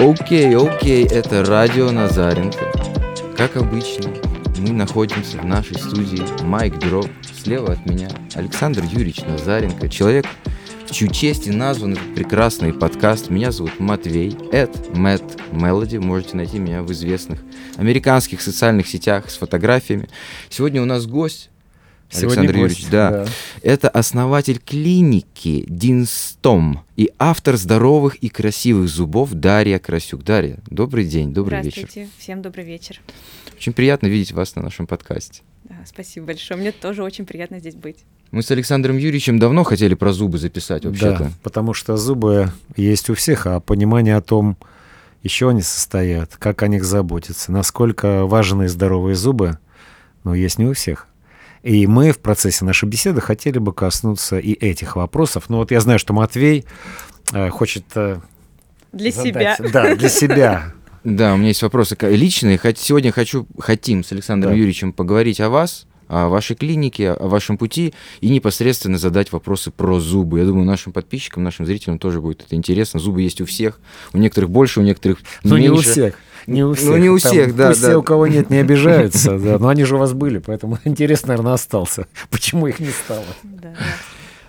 Окей, окей, это радио Назаренко. Как обычно, мы находимся в нашей студии Майк Дроп. Слева от меня Александр Юрьевич Назаренко, человек, в чью честь и назван этот прекрасный подкаст. Меня зовут Матвей, Эд Мэтт Мелоди. Можете найти меня в известных американских социальных сетях с фотографиями. Сегодня у нас гость Сегодня Александр гость, Юрьевич, да. да. Это основатель клиники Динстом и автор здоровых и красивых зубов Дарья Красюк. Дарья, добрый день, добрый вечер. Здравствуйте, всем добрый вечер. Очень приятно видеть вас на нашем подкасте. Да, спасибо большое. Мне тоже очень приятно здесь быть. Мы с Александром Юрьевичем давно хотели про зубы записать вообще-то. Да, потому что зубы есть у всех, а понимание о том, еще они состоят, как о них заботиться, насколько важны здоровые зубы, ну, есть не у всех. И мы в процессе нашей беседы хотели бы коснуться и этих вопросов. Ну вот я знаю, что Матвей э, хочет... э, Для задать- себя. Да, для себя. Да, у меня есть вопросы личные. Сегодня хочу, хотим с Александром Да. Юрьевичем поговорить о вас, о вашей клинике, о вашем пути и непосредственно задать вопросы про зубы. Я думаю, нашим подписчикам, нашим зрителям тоже будет это интересно. Зубы есть у всех, у некоторых больше, у некоторых Ну, не у меньше. всех. Не у Ну, всех. не у Там всех, да, пусть да. все, у кого нет, не обижаются, да, но они же у вас были, поэтому интерес, наверное, остался. Почему их не стало? Да, да.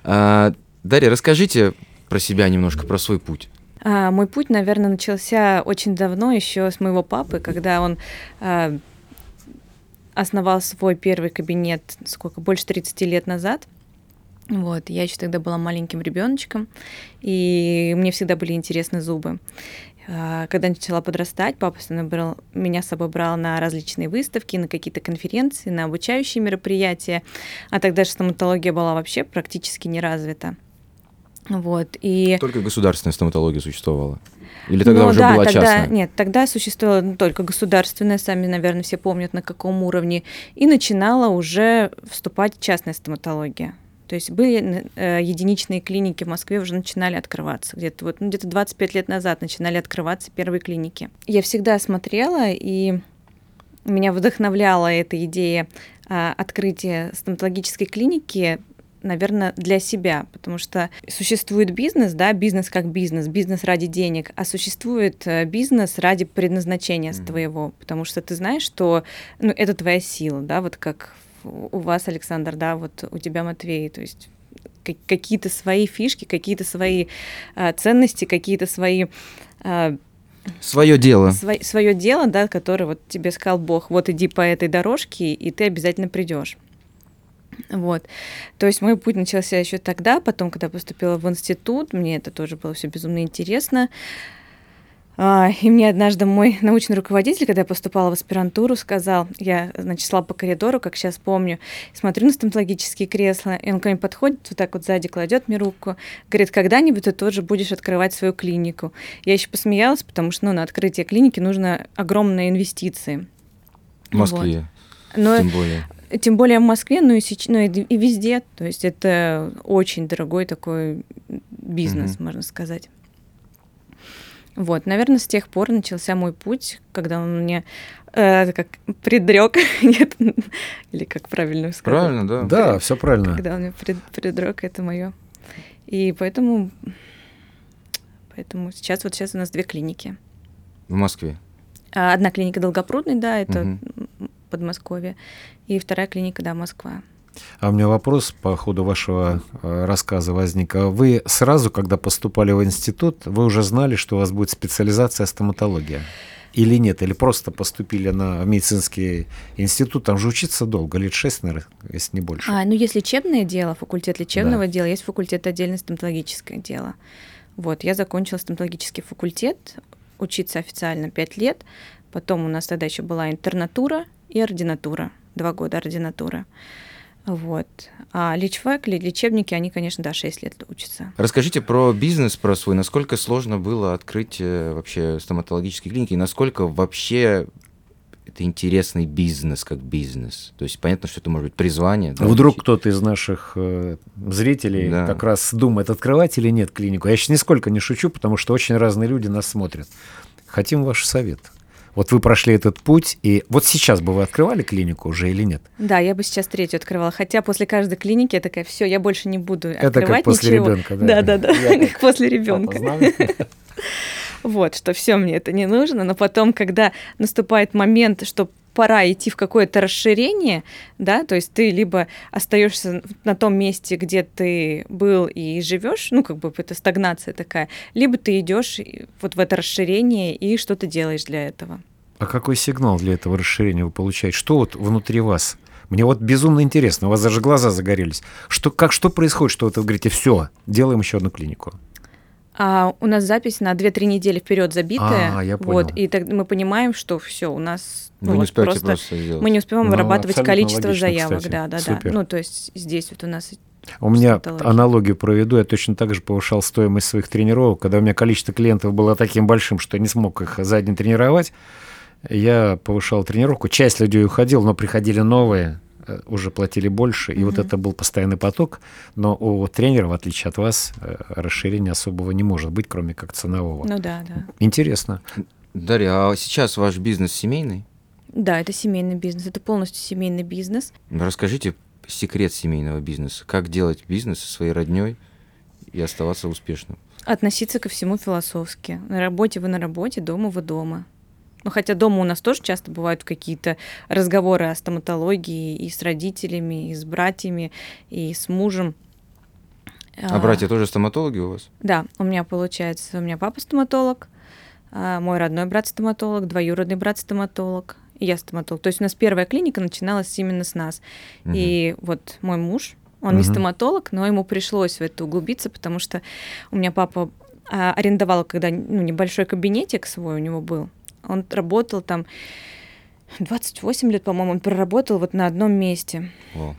А, Дарья, расскажите про себя немножко, про свой путь. А, мой путь, наверное, начался очень давно, еще с моего папы, когда он а, основал свой первый кабинет, сколько, больше 30 лет назад. Вот, я еще тогда была маленьким ребеночком, и мне всегда были интересны зубы. А, Когда начала подрастать, папа постоянно брал, меня с собой брал на различные выставки, на какие-то конференции, на обучающие мероприятия. А тогда же стоматология была вообще практически не развита. Вот, и... Только государственная стоматология существовала? Или тогда Ну уже да, была тогда, частная? Нет, тогда существовала ну, только государственная, сами, наверное, все помнят, на каком уровне, и начинала уже вступать частная стоматология. То есть были э, единичные клиники в Москве, уже начинали открываться. Где-то вот, ну, где-то 25 лет назад начинали открываться первые клиники. Я всегда смотрела, и меня вдохновляла эта идея а, открытия стоматологической клиники наверное, для себя, потому что существует бизнес, да, бизнес как бизнес, бизнес ради денег, а существует э, бизнес ради предназначения Мгм. твоего, потому что ты знаешь, что ну, это твоя сила, да, вот как у вас, Александр, да, вот у тебя, Матвей, то есть ка- какие-то свои фишки, какие-то свои а, ценности, какие-то свои а, Свое дело. свое дело, да, которое вот тебе сказал Бог, вот иди по этой дорожке, и ты обязательно придешь. Вот. То есть мой путь начался еще тогда, потом, когда поступила в институт, мне это тоже было все безумно интересно. А, И мне однажды мой научный руководитель, когда я поступала в аспирантуру, сказал, я, значит, шла по коридору, как сейчас помню, смотрю на стоматологические кресла, и он ко мне подходит, вот так вот сзади кладет мне руку, говорит, когда-нибудь ты тоже будешь открывать свою клинику. Я еще посмеялась, потому что ну, на открытие клиники нужно огромные инвестиции. В Москве, Но тем более. тем более в Москве, ну и, сеч... ну и везде. То есть это очень дорогой такой бизнес, Мгм. можно сказать. Вот, наверное, с тех пор начался мой путь, когда он мне э, как предрек, нет, или как правильно сказать. Правильно, да? Да, все правильно. Когда он мне пред- предрек, это мое. И поэтому, поэтому сейчас вот сейчас у нас две клиники. В Москве. А, Одна клиника Долгопрудный, да, это м, Подмосковье, и вторая клиника, да, Москва. А у меня вопрос по ходу вашего э, рассказа возник. А Вы сразу, когда поступали в институт, вы уже знали, что у вас будет специализация стоматология? Или нет? Или просто поступили на медицинский институт? Там же учиться долго, лет шесть, наверное, если не больше. А, ну есть лечебное дело, факультет лечебного дела, есть факультет отдельно стоматологическое дело. Вот, я закончила стоматологический факультет, учиться официально 5 лет, потом у нас тогда еще была интернатура и ординатура, два года ординатура. Вот. А лечфак, ле- лечебники, они, конечно, да, 6 лет учатся. Расскажите про бизнес, про свой. Насколько сложно было открыть э, вообще стоматологические клиники? И насколько вообще это интересный бизнес как бизнес? То есть понятно, что это может быть призвание. да, Вдруг учить. кто-то из наших э, зрителей Да. как раз думает, открывать или нет клинику. Я сейчас нисколько не шучу, потому что очень разные люди нас смотрят. Хотим ваш совет. Вот вы прошли этот путь, и вот сейчас бы вы открывали клинику уже или нет? Да, я бы сейчас третью открывала. Хотя после каждой клиники я такая, все, я больше не буду Это открывать как после ничего. ребенка, да? Да, да, да, как после ребенка. Вот, что все мне это не нужно, но потом, когда наступает момент, что пора идти в какое-то расширение, да, то есть ты либо остаешься на том месте, где ты был и живешь, ну, как бы это стагнация такая, либо ты идешь вот в это расширение и что-то делаешь для этого. А какой сигнал для этого расширения вы получаете? Что вот внутри вас? Мне вот безумно интересно, у вас даже глаза загорелись. Что, как, что происходит, что вот вы говорите, все, делаем еще одну клинику? А у нас запись на 2-3 недели вперед забитая. А, я понял. Вот, и так мы понимаем, что все, у нас Вы ну, не вот просто, просто сделать. мы не успеваем Ну, вырабатывать количество логично, заявок, кстати. да, да, Супер. да. Ну, то есть здесь вот у нас У меня аналогию проведу. Я точно так же повышал стоимость своих тренировок. Когда у меня количество клиентов было таким большим, что я не смог их за день тренировать, я повышал тренировку. Часть людей уходил, но приходили новые, уже платили больше. И вот Мгм. это был постоянный поток. Но у тренера, в отличие от вас, э, расширения особого не может быть, кроме как ценового. Ну да, да. Интересно. Дарья, а сейчас ваш бизнес семейный? Да, это семейный бизнес, это полностью семейный бизнес. Расскажите секрет семейного бизнеса. Как делать бизнес со своей родней и оставаться успешным? Относиться ко всему философски. На работе вы на работе, дома вы дома. Ну, хотя дома у нас тоже часто бывают какие-то разговоры о стоматологии и с родителями, и с братьями, и с мужем. А братья тоже стоматологи у вас? Да, у меня получается, у меня папа стоматолог, а, мой родной брат стоматолог, двоюродный брат стоматолог, и я стоматолог. То есть у нас первая клиника начиналась именно с нас. Мгм. И вот мой муж, он не Мгм. стоматолог, но ему пришлось в это углубиться, потому что у меня папа а, арендовал, когда ну, небольшой кабинетик свой у него был. Он работал там 28 лет, по-моему, он проработал вот на одном месте. О,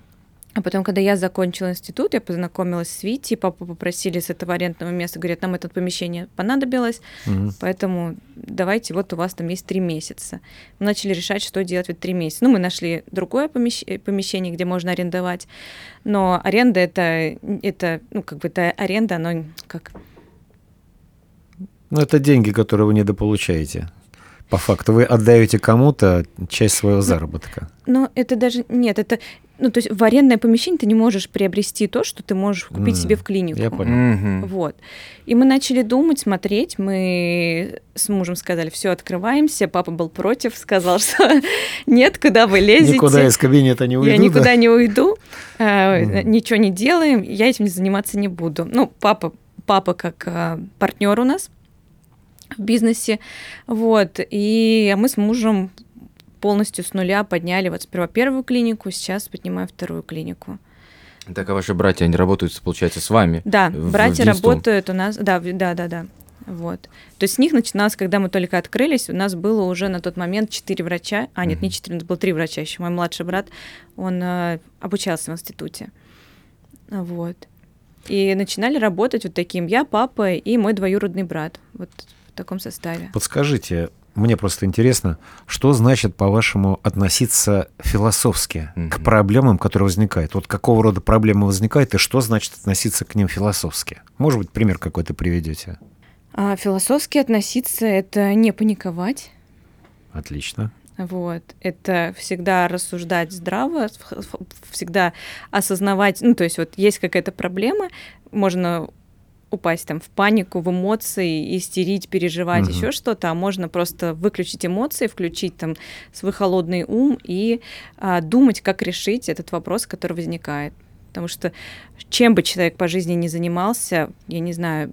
А потом, когда я закончила институт, я познакомилась с Витей, папу попросили с этого арендного места, говорят, нам это помещение понадобилось, Мгм. поэтому давайте, вот у вас там есть три месяца. Мы начали решать, что делать в три месяца. Ну, мы нашли другое помещ- э, помещение, где можно арендовать, но аренда это, это ну, как бы это аренда, оно как... Ну, это деньги, которые вы недополучаете. По факту вы отдаете кому-то часть своего заработка. Но это даже... Нет, это... Ну, то есть в арендное помещение ты не можешь приобрести то, что ты можешь купить М, себе в клинику. я понял. Мгм. Вот. И мы начали думать, смотреть. Мы с мужем сказали, все, открываемся. Папа был против, сказал, что нет, куда вы лезете. Никуда из кабинета не уйду. Я да? никуда не уйду, э, Мгм. ничего не делаем, я этим заниматься не буду. Ну, папа, папа как партнер у нас в бизнесе, вот. И мы с мужем полностью с нуля подняли вот сперва первую клинику, сейчас поднимаем вторую клинику. Так, а ваши братья, они работают, получается, с вами? Да, в- братья в работают у нас, да, да, да, да. Вот. То есть с них начиналось, когда мы только открылись, у нас было уже на тот момент четыре врача, а нет, не Мгм. четыре, у нас было три врача еще. Мой младший брат, он э, обучался в институте. Вот. И начинали работать вот таким я, папа и мой двоюродный брат. Вот в таком составе. Подскажите, мне просто интересно, что значит, по-вашему, относиться философски к Мгм. проблемам, которые возникают? Вот какого рода проблемы возникают, и что значит относиться к ним философски? Может быть, пример какой-то приведете? А философски относиться — это не паниковать, Отлично. Вот. Это всегда рассуждать здраво, всегда осознавать, ну, то есть вот есть какая-то проблема, можно упасть там в панику, в эмоции, истерить, переживать, Мгм. еще что-то, а можно просто выключить эмоции, включить там свой холодный ум и а, думать, как решить этот вопрос, который возникает. Потому что чем бы человек по жизни не занимался, я не знаю,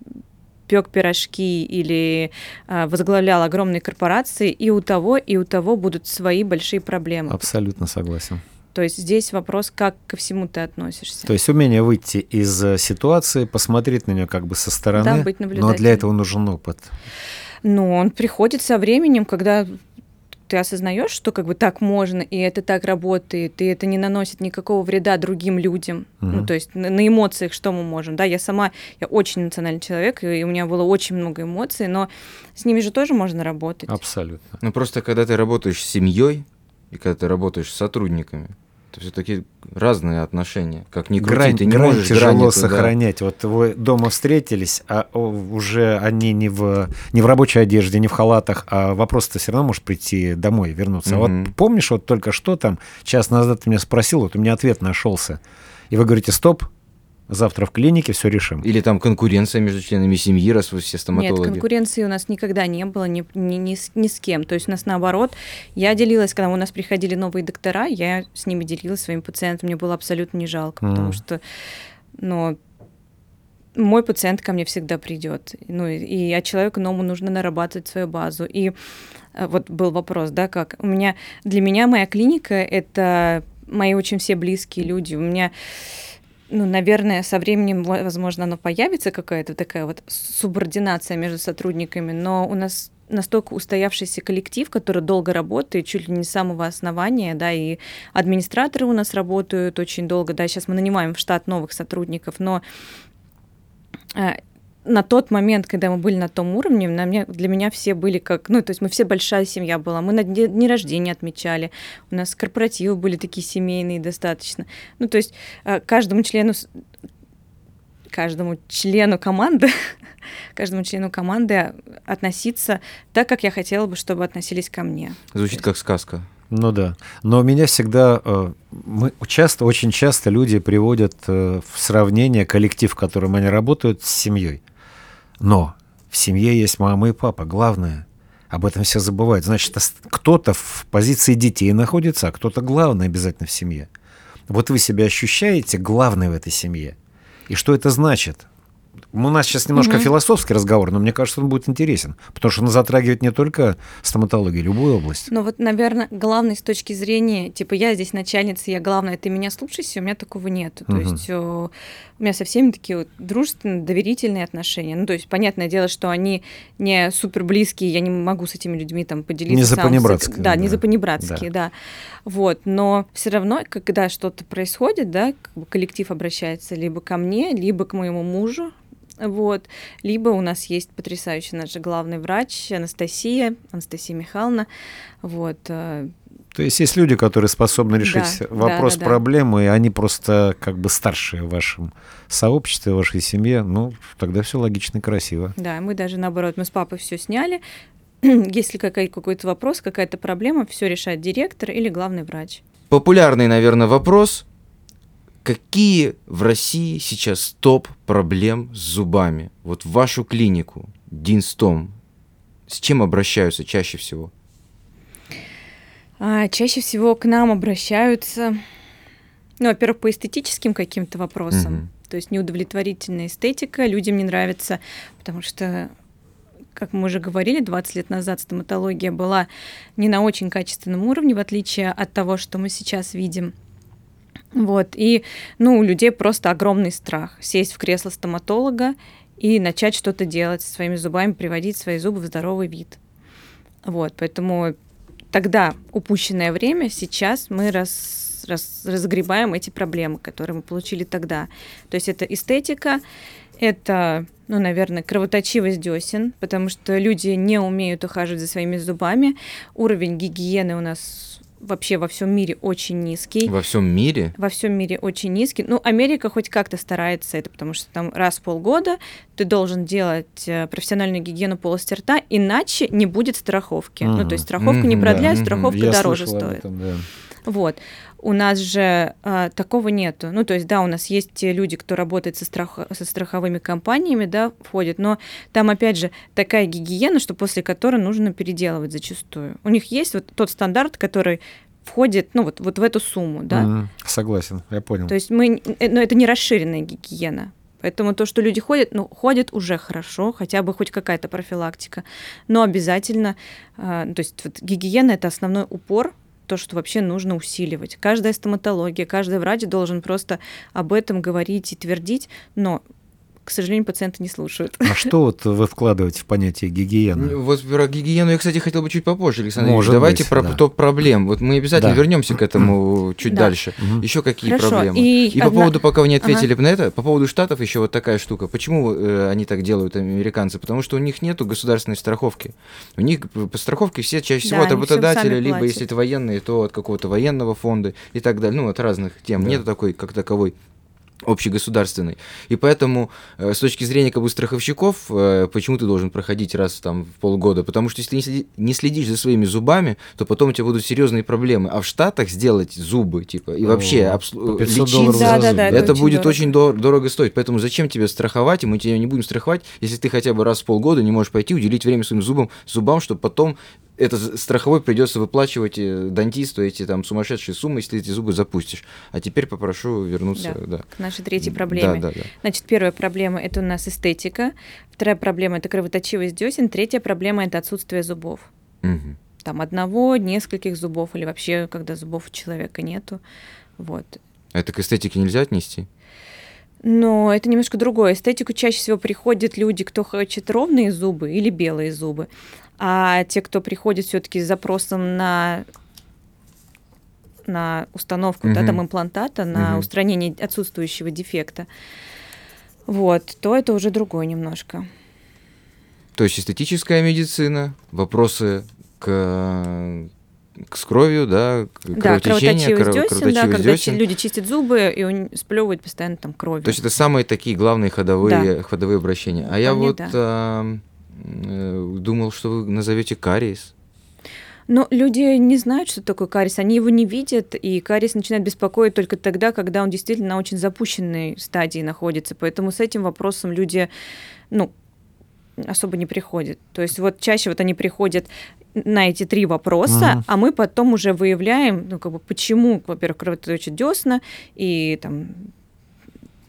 пек пирожки или а, возглавлял огромные корпорации, и у того, и у того будут свои большие проблемы. Абсолютно согласен. То есть здесь вопрос, как ко всему ты относишься. То есть умение выйти из э, ситуации, посмотреть на нее как бы со стороны, Да, быть но для наблюдателем. этого нужен опыт. Но он приходит со временем, когда ты осознаешь, что как бы так можно, и это так работает, и это не наносит никакого вреда другим людям. Ну, Мгм. то есть на, на эмоциях что мы можем? Да, я сама, я очень эмоциональный человек, и у меня было очень много эмоций, но с ними же тоже можно работать. Абсолютно. Ну, просто когда ты работаешь с семьей и когда ты работаешь с сотрудниками, это все-таки разные отношения. Как ни крути, грань, ты не грань можешь тяжело туда- сохранять. Вот вы дома встретились, а уже они не в, не в рабочей одежде, не в халатах, а вопрос-то все равно может прийти домой, вернуться. А Мгм. Вот помнишь, вот только что там, час назад ты меня спросил, вот у меня ответ нашелся. И вы говорите, стоп, завтра в клинике все решим. Или там конкуренция между членами семьи, раз вы все стоматологи? Нет, конкуренции у нас никогда не было ни, ни, ни, с, ни с кем. То есть у нас наоборот, я делилась, когда у нас приходили новые доктора, я с ними делилась своим пациентом, мне было абсолютно не жалко, mm. потому что, ну, мой пациент ко мне всегда придет. Ну, и, и а человеку новому нужно нарабатывать свою базу. И э, вот был вопрос, да, как у меня, для меня моя клиника — это мои очень все близкие люди. У меня ну, наверное, со временем, возможно, оно появится какая-то такая вот субординация между сотрудниками, но у нас настолько устоявшийся коллектив, который долго работает, чуть ли не с самого основания, да, и администраторы у нас работают очень долго, да, сейчас мы нанимаем в штат новых сотрудников, но э, на тот момент, когда мы были на том уровне, на меня, для меня все были как, ну, то есть мы все большая семья была, мы на дни, дни рождения отмечали, у нас корпоративы были такие семейные достаточно. Ну, то есть э, каждому члену, каждому члену команды, каждому члену команды относиться так, как я хотела бы, чтобы относились ко мне. Звучит как сказка. Ну да. Но меня всегда, э, мы часто, очень часто люди приводят э, в сравнение коллектив, в котором они работают, с семьей. Но в семье есть мама и папа, главное. Об этом все забывают. Значит, кто-то в позиции детей находится, а кто-то главный обязательно в семье. Вот вы себя ощущаете главной в этой семье. И что это значит? У нас сейчас немножко угу. философский разговор, но мне кажется, он будет интересен, потому что он затрагивает не только стоматологию, любую область. Ну вот, наверное, главный с точки зрения, типа, я здесь начальница, я главная, ты меня слушайся, у меня такого нет. То угу. есть у меня со всеми такие вот дружественные, доверительные отношения. Ну, то есть, понятное дело, что они не супер близкие, я не могу с этими людьми там поделиться. Не за понебратские. Да, да, не за понебратские, да. да. Вот, но все равно, когда что-то происходит, да, коллектив обращается либо ко мне, либо к моему мужу, вот. Либо у нас есть потрясающий наш главный врач Анастасия, Анастасия Михайловна. Вот. Э, То есть есть люди, которые способны решить да, вопрос, да, да, проблемы, и они просто как бы старшие в вашем сообществе, в вашей семье. Ну, тогда все логично и красиво. Да, мы даже наоборот, мы с папой все сняли. Если какой-то вопрос, какая-то проблема, все решает директор или главный врач. Популярный, наверное, вопрос какие в России сейчас топ проблем с зубами? Вот в вашу клинику, Динстом, с чем обращаются чаще всего? А, чаще всего к нам обращаются, ну, во-первых, по эстетическим каким-то вопросам. Угу. То есть неудовлетворительная эстетика людям не нравится, потому что как мы уже говорили, 20 лет назад стоматология была не на очень качественном уровне, в отличие от того, что мы сейчас видим. Вот, и, ну, у людей просто огромный страх сесть в кресло стоматолога и начать что-то делать со своими зубами, приводить свои зубы в здоровый вид. Вот, поэтому тогда упущенное время, сейчас мы раз, раз, разгребаем эти проблемы, которые мы получили тогда. То есть это эстетика, это, ну, наверное, кровоточивость десен, потому что люди не умеют ухаживать за своими зубами. Уровень гигиены у нас вообще во всем мире очень низкий. Во всем мире? Во всем мире очень низкий. Ну, Америка хоть как-то старается это, потому что там раз в полгода ты должен делать э, профессиональную гигиену полости рта, иначе не будет страховки. Угу. Ну, то есть страховка угу, не продляет, да, страховка угу. дороже стоит. Этом, да. Вот. У нас же а, такого нету. Ну, то есть, да, у нас есть те люди, кто работает со, страх... со страховыми компаниями, да, входит, но там, опять же, такая гигиена, что после которой нужно переделывать зачастую. У них есть вот тот стандарт, который входит, ну, вот, вот в эту сумму, да. Mm, согласен, я понял. То есть мы, э, ну, это не расширенная гигиена. Поэтому то, что люди ходят, ну, ходят уже хорошо, хотя бы хоть какая-то профилактика. Но обязательно, э, то есть вот, гигиена это основной упор то, что вообще нужно усиливать. Каждая стоматология, каждый врач должен просто об этом говорить и твердить, но к сожалению, пациенты не слушают. А что вот вы вкладываете в понятие гигиены? Вот про гигиену я, кстати, хотел бы чуть попозже, Александр Может Давайте быть, про да. топ проблем. Вот мы обязательно да. вернемся к этому чуть да. дальше. Угу. Еще какие Хорошо. проблемы? И, и одна... по поводу, пока вы не ответили ага. на это, по поводу штатов еще вот такая штука. Почему э, они так делают, американцы? Потому что у них нету государственной страховки. У них по страховке все чаще всего да, от работодателя, либо если это военные, то от какого-то военного фонда и так далее. Ну, от разных тем. Да. Нету такой, как таковой общегосударственный. И поэтому э, с точки зрения как бы страховщиков, э, почему ты должен проходить раз там в полгода? Потому что если не, следи, не следишь за своими зубами, то потом у тебя будут серьезные проблемы. А в Штатах сделать зубы, типа, и вообще обслу- по 500 лечить, долларов Да, да, да, это, это очень будет дорого. очень дор- дорого стоить. Поэтому зачем тебе страховать, и мы тебя не будем страховать, если ты хотя бы раз в полгода не можешь пойти уделить время своим зубам, зубам, чтобы потом это страховой придется выплачивать э, дантисту эти там сумасшедшие суммы, если эти зубы запустишь. А теперь попрошу вернуться, Да. да. К нашей третьей проблеме. Да, да, да. Значит, первая проблема это у нас эстетика, вторая проблема это кровоточивость десен, третья проблема это отсутствие зубов. Мгм. Там одного, нескольких зубов или вообще, когда зубов у человека нету. Вот. Это к эстетике нельзя отнести? Но это немножко другое. Эстетику чаще всего приходят люди, кто хочет ровные зубы или белые зубы. А те, кто приходит все-таки с запросом на на установку да, Мгм. там имплантата, на Мгм. устранение отсутствующего дефекта, вот, то это уже другое немножко. То есть эстетическая медицина, вопросы к, к с кровью, да, к- Да, кровотечение, кровоточивость кро- десен, да, когда десен. люди чистят зубы и у- сплевывают постоянно там кровью. То есть это самые такие главные ходовые, ходовые обращения. А я Вполне вот да. а, думал, что вы назовете кариес. Но люди не знают, что такое кариес, они его не видят, и кариес начинает беспокоить только тогда, когда он действительно на очень запущенной стадии находится. Поэтому с этим вопросом люди, ну, особо не приходят. То есть вот чаще вот они приходят на эти три вопроса, Мгм. а мы потом уже выявляем, ну, как бы, почему, во-первых, кровоточат десна, и там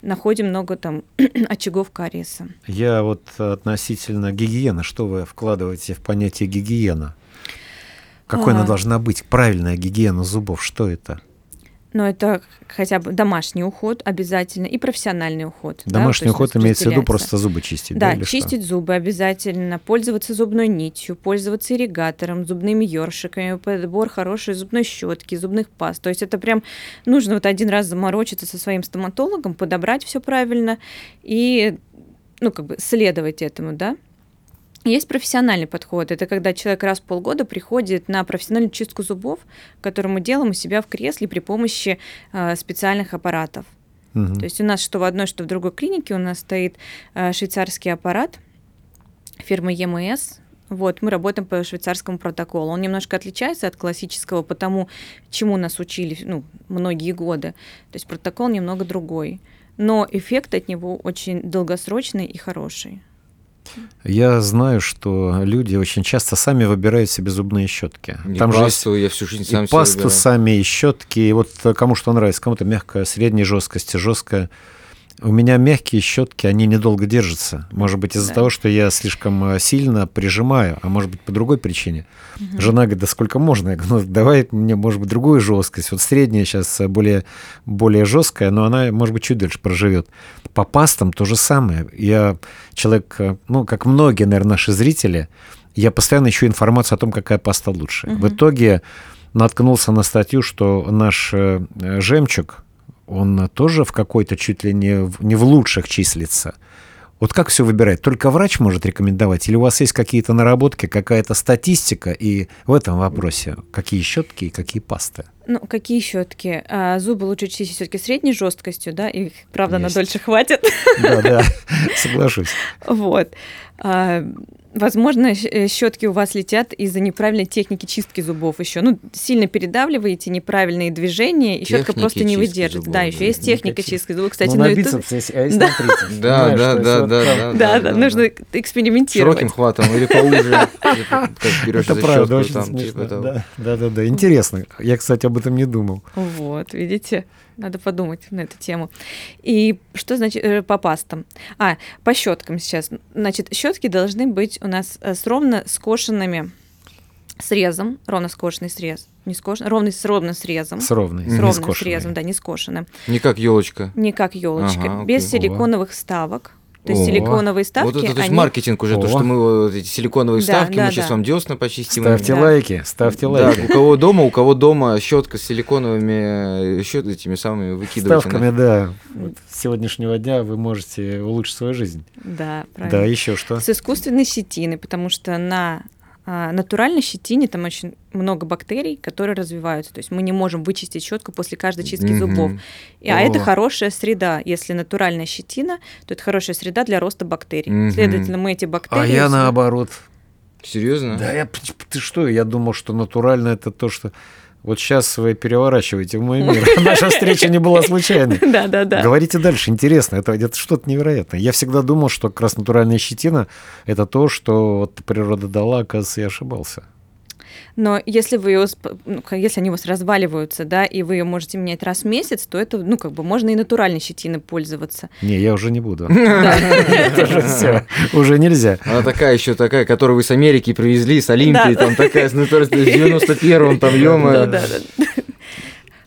находим много там очагов кариеса. Я вот относительно гигиены, что вы вкладываете в понятие гигиена? Какой А. она должна быть? Правильная гигиена зубов, что это? Но это хотя бы домашний уход обязательно и профессиональный уход. да, Домашний есть уход имеется в виду просто зубы чистить, Да, да, или что? чистить зубы обязательно, пользоваться зубной нитью, пользоваться ирригатором, зубными ёршиками, подбор хорошей зубной щетки, зубных паст. То есть это прям нужно вот один раз заморочиться со своим стоматологом, подобрать все правильно и, ну, как бы следовать этому, да. Есть профессиональный подход. Это когда человек раз в полгода приходит на профессиональную чистку зубов, которую мы делаем у себя в кресле при помощи э, специальных аппаратов. Мгм. То есть у нас что в одной, что в другой клинике у нас стоит э, швейцарский аппарат фирмы ЕМС. Вот, мы работаем по швейцарскому протоколу. Он немножко отличается от классического по тому, чему нас учили ну, многие годы. То есть протокол немного другой. Но эффект от него очень долгосрочный и хороший. Я знаю, что люди очень часто сами выбирают себе зубные щетки. И Там же есть пасту я всю жизнь сам и пасту выбираю. сами, и щетки. И вот кому что нравится, кому-то мягкая, средней жесткости, жесткая. У меня мягкие щетки, они недолго держатся. Может быть, из-за Да. того, что я слишком э, сильно прижимаю, а может быть, по другой причине. Мгм. Жена говорит, да сколько можно? Я говорю, ну, давай мне, может быть, другую жесткость. Вот средняя сейчас более, более жесткая, но она, может быть, чуть дольше проживет. По пастам то же самое. Я человек, э, ну, как многие, наверное, наши зрители, я постоянно ищу информацию о том, какая паста лучше. В Мгм. итоге наткнулся на статью, что наш э, э, жемчуг, он тоже в какой-то чуть ли не в, не в лучших числится. Вот как все выбирать? Только врач может рекомендовать? Или у вас есть какие-то наработки, какая-то статистика? И в этом вопросе какие щетки и какие пасты? Ну, какие щетки? А, зубы лучше чистить все-таки средней жесткостью, да, их, правда, на Есть. дольше хватит. Да, да, соглашусь. Вот. Возможно, щетки у вас летят из-за неправильной техники чистки зубов еще. Ну, сильно передавливаете, неправильные движения, и щетка просто не выдержит. зубов, да, еще есть техника чистки зубов. Кстати, ну, на на YouTube- бицепс есть, а есть Да. на трицепс. Да, да, да, да, да. Да, да, нужно экспериментировать. Широким хватом или поуже. Это правда, очень смешно. типа. Да, да, да, да. Интересно. Я, кстати, об этом не думал. Вот, видите, надо подумать на эту тему. И что значит э, по пастам? А, по щеткам сейчас. Значит, щетки должны быть у нас э, с ровно скошенными срезом, ровно скошенный срез, не скошенный, ровный с ровным срезом. С ровной, с ровным срезом, да, не скошенным. Не как елочка. Не как елочка, Ага, без окей. силиконовых вставок. То есть О. силиконовые вставки, Вот это то есть они- маркетинг уже, то, О. что мы вот эти силиконовые Да, вставки, да, мы сейчас да. вам десна почистим. Ставьте Да. лайки, ставьте Да, лайки. у кого дома, у кого дома щетка с силиконовыми щет этими самыми выкидывайте. Ставками, да. Вот с сегодняшнего дня вы можете улучшить свою жизнь. Да, правильно. Да, еще что? С искусственной щетины, потому что на а, натуральной щетине там очень много бактерий, которые развиваются. То есть мы не можем вычистить щетку после каждой чистки Мгм. зубов. И, а О. это хорошая среда. Если натуральная щетина, то это хорошая среда для роста бактерий. Мгм. Следовательно, мы эти бактерии... А я наоборот. Серьезно? Да, я, ты что, я думал, что натурально это то, что... Вот сейчас вы переворачиваете в мой мир. Наша встреча не была случайной. Да, да, да. Говорите дальше, интересно, это, это что-то невероятное. Я всегда думал, что как раз натуральная щетина – это то, что вот природа дала, оказывается, я ошибался. Но если вы ее, ну, если они у вас разваливаются, да, и вы ее можете менять раз в месяц, то это, ну, как бы можно и натуральной щетиной пользоваться. Не, я уже не буду. Уже нельзя. Она такая еще такая, которую вы с Америки привезли, с Олимпии, там такая, с натурой, с 91-м, там, Да, ё да, да.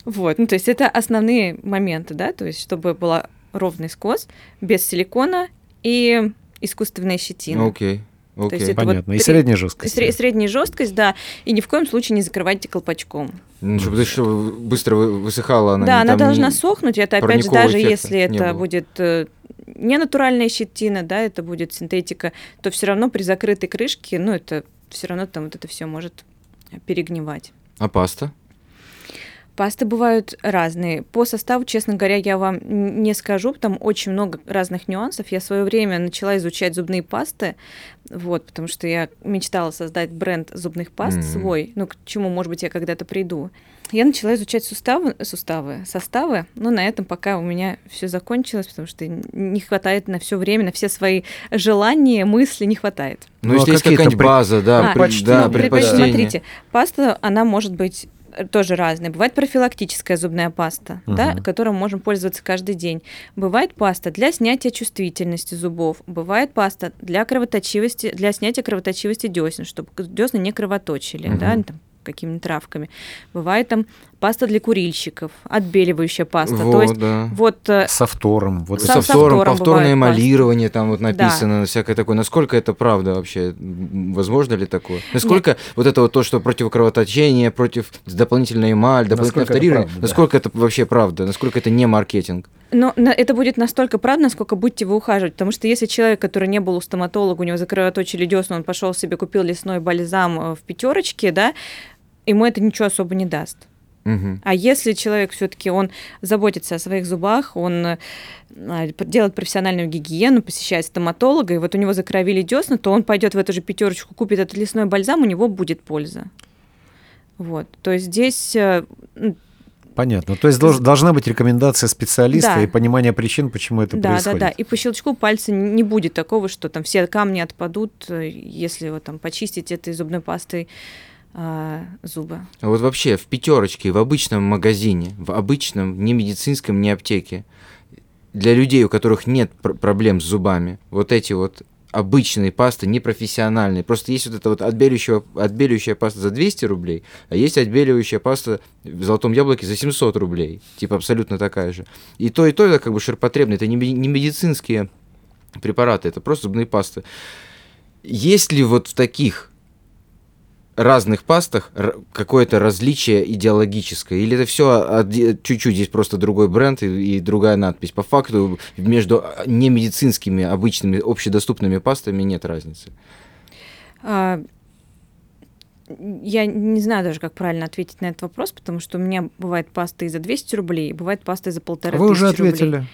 Вот, ну, то есть это основные моменты, да, то есть чтобы была ровный скос, без силикона и искусственная щетина. Окей, есть это- Понятно. И три- средняя жесткость. Сре- средняя жесткость, да, и ни в коем случае не закрывайте колпачком. Ну, чтобы что, быстро вы- высыхала она? да, не- она должна не- сохнуть, это опять же, даже если это было. будет э, не натуральная щетина, да, это будет синтетика, то все равно при закрытой крышке, ну, это все равно там вот это все может перегнивать. А паста? Пасты бывают разные. По составу, честно говоря, я вам не скажу, там очень много разных нюансов. Я в свое время начала изучать зубные пасты, вот, потому что я мечтала создать бренд зубных паст Мгм. свой, ну, к чему, может быть, я когда-то приду. Я начала изучать суставы, суставы, составы, но на этом пока у меня все закончилось, потому что не хватает на все время, на все свои желания, мысли не хватает. Ну, Ну, а если есть какие-то какая-нибудь пред- база, да, А, пред- предпочтения. да, Ну, предпоч- предпочтения. Смотрите, паста, она может быть тоже разная. Бывает профилактическая зубная паста, да, Мгм. которой мы можем пользоваться каждый день. Бывает паста для снятия чувствительности зубов. Бывает паста для кровоточивости, для снятия кровоточивости десен, чтобы десны не кровоточили, да, Мгм. там, какими-то травками. Бывает там паста для курильщиков, отбеливающая паста. Вот, То есть да. вот э, Со втором. Вот Со- Со втором, втором повторное паста. эмалирование, там вот написано, всякое такое. Насколько это правда вообще? Возможно ли такое? Насколько вот это вот то, что против кровоточения, против дополнительной эмаль, дополнительное Насколько это вторирование, да. насколько это вообще правда? Насколько это не маркетинг? Но это будет настолько правда, насколько будете вы ухаживать. Потому что если человек, который не был у стоматолога, у него закровоточили десны, он пошел себе купил лесной бальзам э, в пятерочке, да, ему это ничего особо не даст. Мгм. А если человек все-таки он заботится о своих зубах, он э, делает профессиональную гигиену, посещает стоматолога, и вот у него закровили десна, то он пойдет в эту же пятерочку, купит этот лесной бальзам, у него будет польза. Вот. То есть здесь э, Понятно. То есть долж- должна быть рекомендация специалиста Да. и понимание причин, почему это да, происходит. да, да. И по щелчку пальца не будет такого, что там все камни отпадут, э, если вот там почистить этой зубной пастой а, зубы. А Вот вообще в пятерочке, в обычном магазине, в обычном, не медицинском, не аптеке, для людей, у которых нет пр- проблем с зубами, вот эти вот обычные пасты, непрофессиональные. Просто есть вот эта вот отбеливающая, отбеливающая паста за 200 рублей, а есть отбеливающая паста в золотом яблоке за 700 рублей. Типа абсолютно такая же. И то, и то это как бы ширпотребно. Это не, не медицинские препараты, это просто зубные пасты. Есть ли вот в таких разных пастах какое-то различие идеологическое? Или это все чуть-чуть здесь просто другой бренд и, и другая надпись? По факту между а, немедицинскими обычными общедоступными пастами нет разницы. А, Я не знаю даже, как правильно ответить на этот вопрос, потому что у меня бывает паста и за 200 рублей, и бывает паста и за полторы Вы уже рублей. ответили.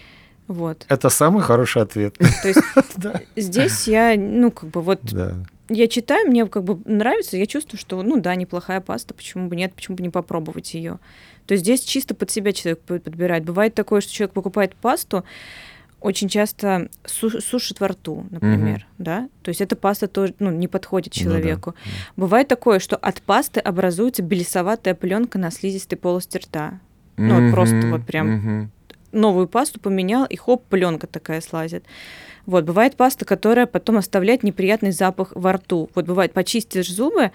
Вот. Это самый хороший ответ. То есть здесь я, ну, как бы вот. Я читаю, мне как бы нравится, я чувствую, что, ну да, неплохая паста, почему бы нет, почему бы не попробовать ее. То есть здесь чисто под себя человек под- подбирает. Бывает такое, что человек покупает пасту, очень часто су- сушит во рту, например, да. То есть эта паста тоже, ну, не подходит Ну да. человеку. Бывает такое, что от пасты образуется белесоватая пленка на слизистой полости рта. Ну, вот просто вот прям мгм. Новую пасту поменял, и хоп, пленка такая слазит. Вот, бывает паста, которая потом оставляет неприятный запах во рту. Вот бывает, почистишь зубы,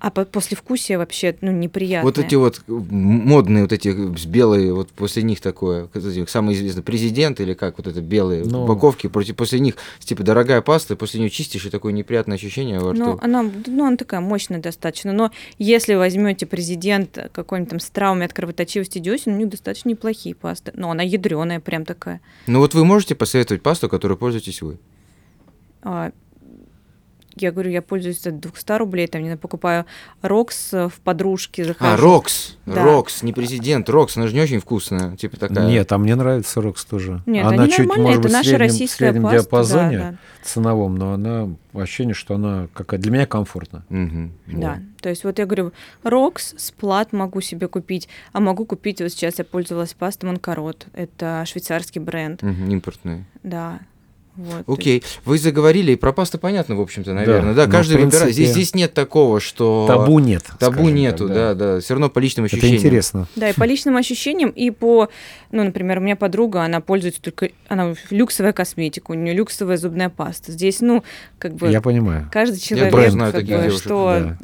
а по- послевкусие вообще, ну, неприятное. Вот эти вот м- модные вот эти с белые, вот после них такое, самый известный президент или как вот это белые Ну. упаковки, против, после них типа дорогая паста, после нее чистишь и такое неприятное ощущение во рту. Ну, она, ну, она такая мощная достаточно. Но если возьмете President какой-нибудь там с травмой от кровоточивости десен, у них достаточно неплохие пасты. Но она ядреная прям такая. Ну вот вы можете посоветовать пасту, которой пользуетесь вы? А, я говорю, я пользуюсь от 200 рублей, там, не знаю, покупаю R.O.C.S. в Подружке, захожу. А, Рокс, Да. Рокс, не президент, Рокс, она же не очень вкусная, типа такая. Нет, а мне нравится R.O.C.S. тоже. Нет, она они чуть, нормальные, может это быть, в наша среднем, российская среднем паста, диапазоне да, да. ценовом, но она ощущение, что она какая для меня комфортна. Мгм. Да, то есть вот я говорю, Рокс, Сплат могу себе купить, а могу купить, вот сейчас я пользовалась пастой Монкарот, это швейцарский бренд, Мгм, Импортные. да. Вот, Окей, вы заговорили, и про пасту понятно, в общем-то, наверное. Да, ну, каждый в выбирает. Здесь, принципе, здесь нет такого, что... Табу нет. Табу нету, так, да, да. Все равно по личным Это ощущениям. интересно. Да, и по личным ощущениям, и по, ну, например, у меня подруга, она пользуется только, она люксовая косметика, у нее люксовая зубная паста. Здесь, ну, как бы Я понимаю. каждый человек, тоже знаю таких бы, девушек, что, Да.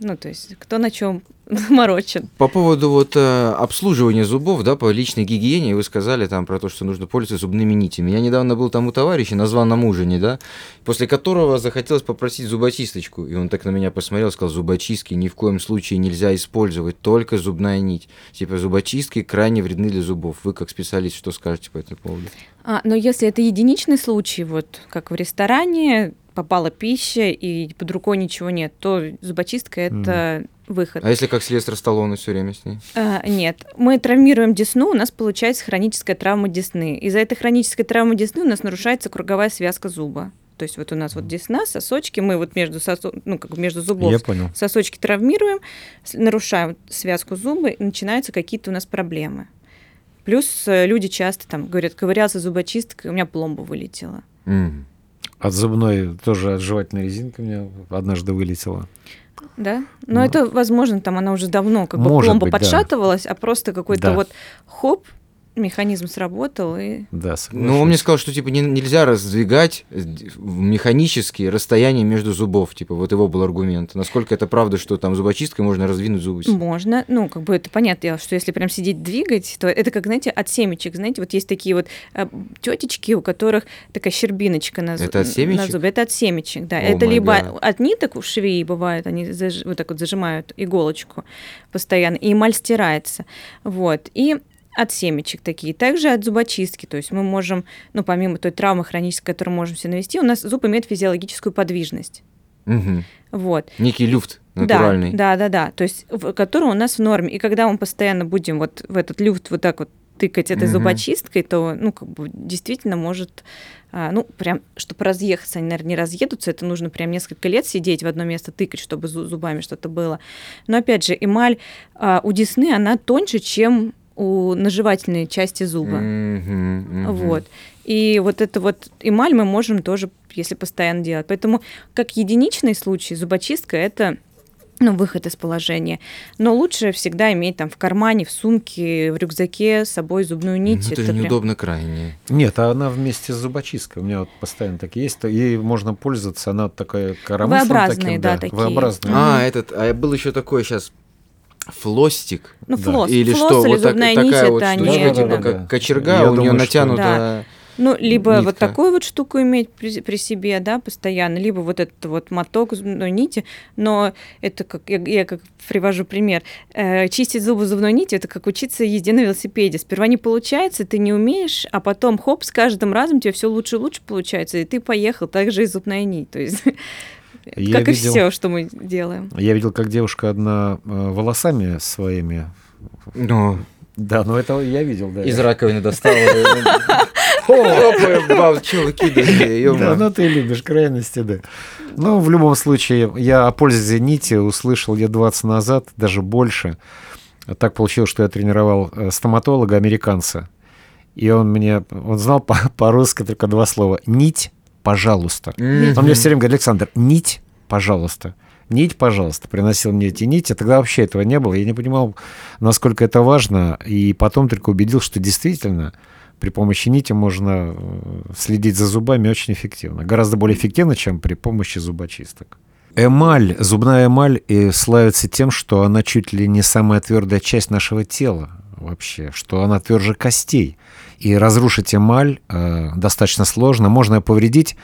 Ну, то есть, кто на чем морочен. По поводу вот э, обслуживания зубов, да, по личной гигиене, вы сказали там про то, что нужно пользоваться зубными нитями. Я недавно был там у товарища на званом ужине, да, после которого захотелось попросить зуботисточку. И он так на меня посмотрел, сказал, зубочистки ни в коем случае нельзя использовать, только зубная нить. Типа зубочистки крайне вредны для зубов. Вы как специалист что скажете по этому поводу? А, но если это единичный случай, вот как в ресторане, попала пища и под рукой ничего нет, то зубочистка это выход. А если как Сильвестр Сталлоне все время с ней? А, нет, мы травмируем десну, у нас получается хроническая травма десны. Из-за этой хронической травмы десны у нас нарушается круговая связка зуба. То есть вот у нас вот десна, сосочки, мы вот между, сосо... ну, как между зубов Я понял. сосочки травмируем, нарушаем связку зуба, и начинаются какие-то у нас проблемы. Плюс э, люди часто там говорят, ковырялся зубочисткой, у меня пломба вылетела. М. От зубной тоже от жевательной резинки у меня однажды вылетела. Да? Но Ну. это, возможно, там она уже давно как бы Может пломба быть, да. подшатывалась, а просто какой-то Да. вот хоп, механизм сработал, и Да, Ну, он мне сказал, что типа не- нельзя раздвигать э, механически расстояние между зубов. Типа, вот его был аргумент. Насколько это правда, что там зубочисткой можно раздвинуть зубы? Можно, ну, как бы это понятно, что если прям сидеть двигать, то это как, знаете, от семечек, знаете, вот есть такие вот тетечки, у которых такая щербиночка на, Это от на семечек? зубе. Это от семечек, да. О это либо гад. от ниток у швей бывает, они заж- вот так вот зажимают иголочку постоянно, и эмаль стирается. Вот. И от семечек такие. Также от зубочистки. То есть мы можем, ну, помимо той травмы хронической, которую можем себе навести, у нас зуб имеет физиологическую подвижность. Мгм. Вот. Некий люфт натуральный. Да, да, да, да. То есть, который у нас в норме. И когда мы постоянно будем вот в этот люфт вот так вот тыкать этой Мгм. зубочисткой, то, ну, как бы действительно может, а, ну, прям, чтобы разъехаться, они, наверное, не разъедутся, это нужно прям несколько лет сидеть в одно место, тыкать, чтобы зу- зубами что-то было. Но, опять же, эмаль а, у десны, она тоньше, чем у наживательной части зуба. Мгм, мгм. Вот. И вот это вот эмаль мы можем тоже, если постоянно делать. Поэтому как единичный случай зубочистка это ну, выход из положения. Но лучше всегда иметь там в кармане, в сумке, в рюкзаке с собой зубную Ну, нить. это же прям- неудобно крайне. Нет, а она вместе с зубочисткой. У меня вот постоянно так есть. Ей можно пользоваться. Она такая коромыслом V-образные, таким, да, такие. V-образные. А, этот, а был еще такой сейчас флостик. Ну, Да. флосс. Или флосс что, или вот так- зубная такая нить, вот это штучка, не... Да, да, типа да, как да. кочерга, Я у нее натянута. Ну, либо нитка. вот такую вот штуку иметь при, при себе, да, постоянно, либо вот этот вот моток зубной нити, но это как, я, я как привожу пример, Э, чистить зубы зубной нитью, это как учиться езде на велосипеде. Сперва не получается, ты не умеешь, а потом, хоп, с каждым разом тебе все лучше и лучше получается, и ты поехал, так же и зубная нить, то есть Я как и видел- все, что мы делаем. Я видел, как девушка одна э, волосами своими. Ну, Да, ну это я видел, да. из раковины достала. О, кидаете? Да, ну ты любишь крайности, да. Ну, в любом случае, я о пользе нити услышал лет 20 назад, даже больше. Так получилось, что я тренировал э, стоматолога американца. И он мне, он знал по- по-русски только два слова. Нить, пожалуйста. Он мне все время говорит, Александр, нить, пожалуйста. Нить, пожалуйста, приносил мне эти нити. Тогда вообще этого не было. Я не понимал, насколько это важно. И потом только убедил, что действительно при помощи нити можно э, следить за зубами очень эффективно. Гораздо более эффективно, чем при помощи зубочисток. Эмаль, зубная эмаль э, славится тем, что она чуть ли не самая твердая часть нашего тела вообще, что она тверже костей. И разрушить эмаль э, достаточно сложно. Можно ее повредить,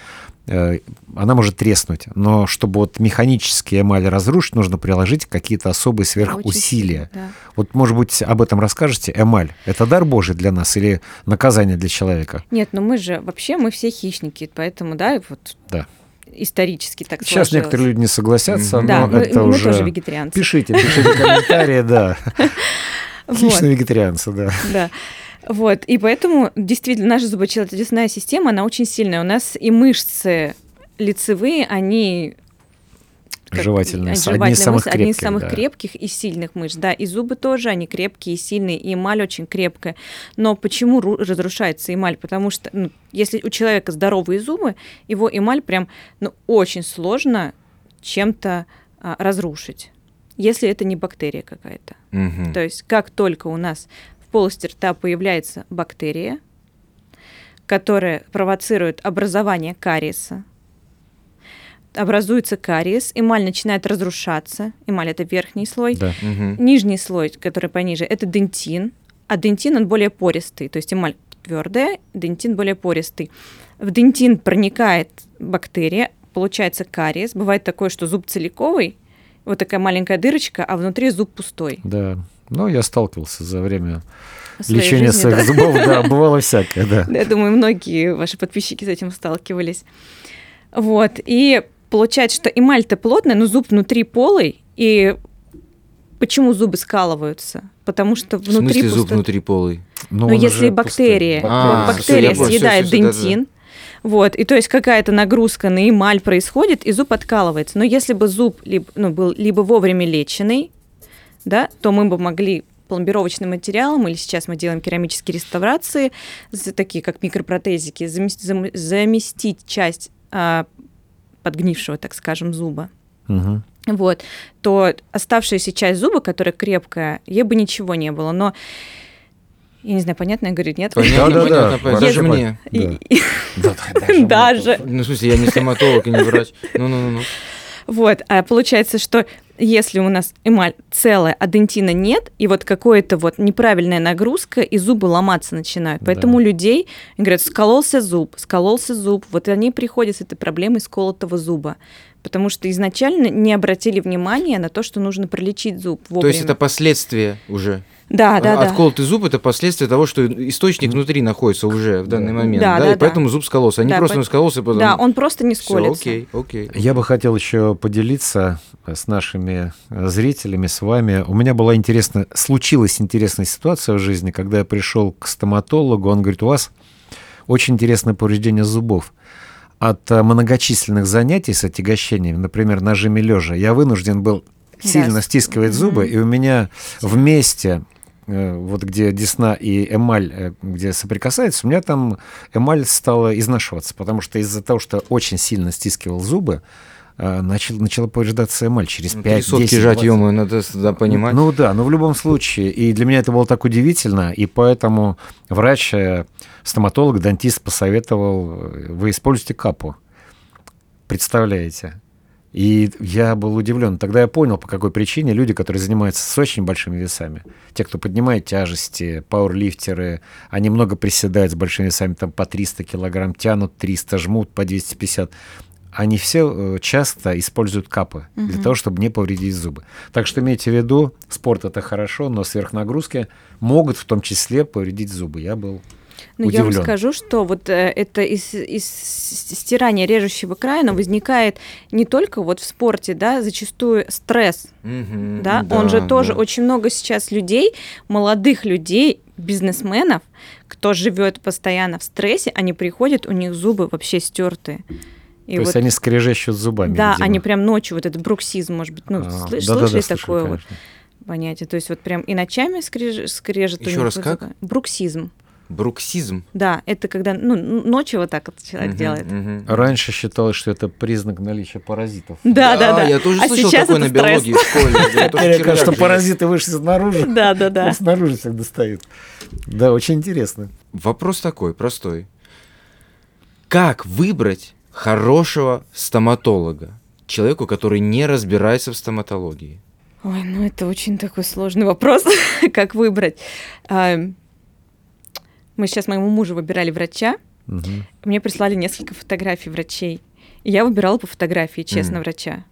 э, она может треснуть. Но чтобы вот механически эмаль разрушить, нужно приложить какие-то особые сверхусилия. Очень да. Вот, может быть, об этом расскажете? Эмаль — это дар Божий для нас или наказание для человека? Нет, ну мы же вообще мы все хищники, поэтому да, и вот Да. исторически так Сейчас сложилось. некоторые люди не согласятся, Мгм. но Да, мы, это мы уже... тоже вегетарианцы. Пишите, пишите комментарии, да. Отлично вегетарианцы, да. Да. Вот, и поэтому действительно наша зубочеловечная система, она очень сильная. У нас и мышцы лицевые, они как- Жевательные, с- одни из самых мышцы, одни из крепких, самых да. крепких и сильных мышц. Да, и зубы тоже, они крепкие и сильные, и эмаль очень крепкая. Но почему ру- разрушается эмаль? Потому что ну, если у человека здоровые зубы, его эмаль прям ну, очень сложно чем-то а, разрушить, если это не бактерия какая-то. Мгм. То есть как только у нас полости рта появляется бактерия, которая провоцирует образование кариеса, образуется кариес, эмаль начинает разрушаться, эмаль это верхний слой, Да. Мгм. нижний слой, который пониже, это дентин, а дентин он более пористый, то есть эмаль твердая, дентин более пористый. В дентин проникает бактерия, получается кариес. Бывает такое, что зуб целиковый, вот такая маленькая дырочка, а внутри зуб пустой. Да. Ну, я сталкивался за время лечения жизни, своих да. зубов, да, бывало всякое, да. Я думаю, многие ваши подписчики с этим сталкивались. Вот. И получается, что эмаль-то плотная, но зуб внутри полый. И почему зубы скалываются? Потому что В внутри смысле зуб пусто- Но внутри полый? Но Ну, если уже бактерии, пустой. А, бактерия всё, съедает всё, да-да-да. дентин, вот, и то есть какая-то нагрузка на эмаль происходит, и зуб откалывается. Но если бы зуб либо, ну, был либо вовремя леченный, да, то мы бы могли пломбировочным материалом, или сейчас мы делаем керамические реставрации, такие как микропротезики, замес- зам- заместить часть а, подгнившего, так скажем, зуба. Мгм. Вот, то оставшаяся часть зуба, которая крепкая, ей бы ничего не было. Но я не знаю, понятно я говорю, нет? Понятно, Да-да-да, понятно, понятно. Даже мне. Да. И- Да, да, даже Даже. Ну, в смысле, я не стоматолог и не врач. Ну-ну-ну. Вот, а получается, что если у нас эмаль целая, а дентина нет, и вот какая-то вот неправильная нагрузка, и зубы ломаться начинают. Да. Поэтому у людей говорят, скололся зуб, скололся зуб. Вот они приходят с этой проблемой сколотого зуба. Потому что изначально не обратили внимания на то, что нужно пролечить зуб вовремя. То есть это последствия уже. Да, да, да. Отколотый зуб это последствие того, что источник внутри находится уже в данный Да. момент. Да, Да, да, и поэтому зуб скололся. Не Да, просто по- он скололся, потом. Да, он просто не Всё, сколится. окей, окей. Я бы хотел еще поделиться с нашими э, зрителями, с вами. У меня была интересная, случилась интересная ситуация в жизни, когда я пришел к стоматологу, он говорит, у вас очень интересное повреждение зубов. От э, многочисленных занятий с отягощением, например, на жиме лежа, я вынужден был Да. сильно стискивать зубы, и у меня вместе э, вот где десна и эмаль, э, где соприкасается, у меня там эмаль стала изнашиваться, потому что из-за того, что очень сильно стискивал зубы, э, начал, начала повреждаться эмаль через Ну, 5 три сотки 10, жать, 20. ё надо да, понимать. Ну да, но в любом случае. И для меня это было так удивительно, и поэтому врач, э, стоматолог, дантист посоветовал, э, вы используйте капу. Представляете? И я был удивлен. Тогда я понял, по какой причине люди, которые занимаются с очень большими весами, те, кто поднимает тяжести, пауэрлифтеры, они много приседают с большими весами, там по 300 килограмм тянут, 300 жмут, по 250 они все э, часто используют капы для Мгм. того, чтобы не повредить зубы. Так что имейте в виду, спорт это хорошо, но сверхнагрузки могут в том числе повредить зубы. Я был Ну, я вам скажу, что вот э, это из, из стирания режущего края, оно возникает не только вот в спорте, да, зачастую стресс, Мгм, да, он же тоже да. очень много сейчас людей, молодых людей, бизнесменов, кто живет постоянно в стрессе, они приходят, у них зубы вообще стертые. И То есть вот, они скрежещут зубами. да, видимо. они прям ночью, вот этот бруксизм, может быть, ну, А, слыш- да-да-да, слышали слышал, такое вот конечно. понятие? То есть вот прям и ночами скреж- скрежет. у Ещё них раз вот как? Бруксизм. Бруксизм. Да, это когда, ну, ночью вот так вот человек Мгм, делает. мгм. Раньше считалось, что это признак наличия паразитов. Да, да, да. Я тоже А слышал сейчас такое на биологии в школе. Червяк кажется, что паразиты вышли снаружи, Да, да, да. снаружи всех достают. Да, очень интересно. Вопрос такой, простой. Как выбрать хорошего стоматолога? Человеку, который не разбирается в стоматологии. Ой, ну это очень такой сложный вопрос, как выбрать. Мы сейчас моему мужу выбирали врача, Мгм. мне прислали несколько фотографий врачей, и я выбирала по фотографии, честно, Мгм. врача.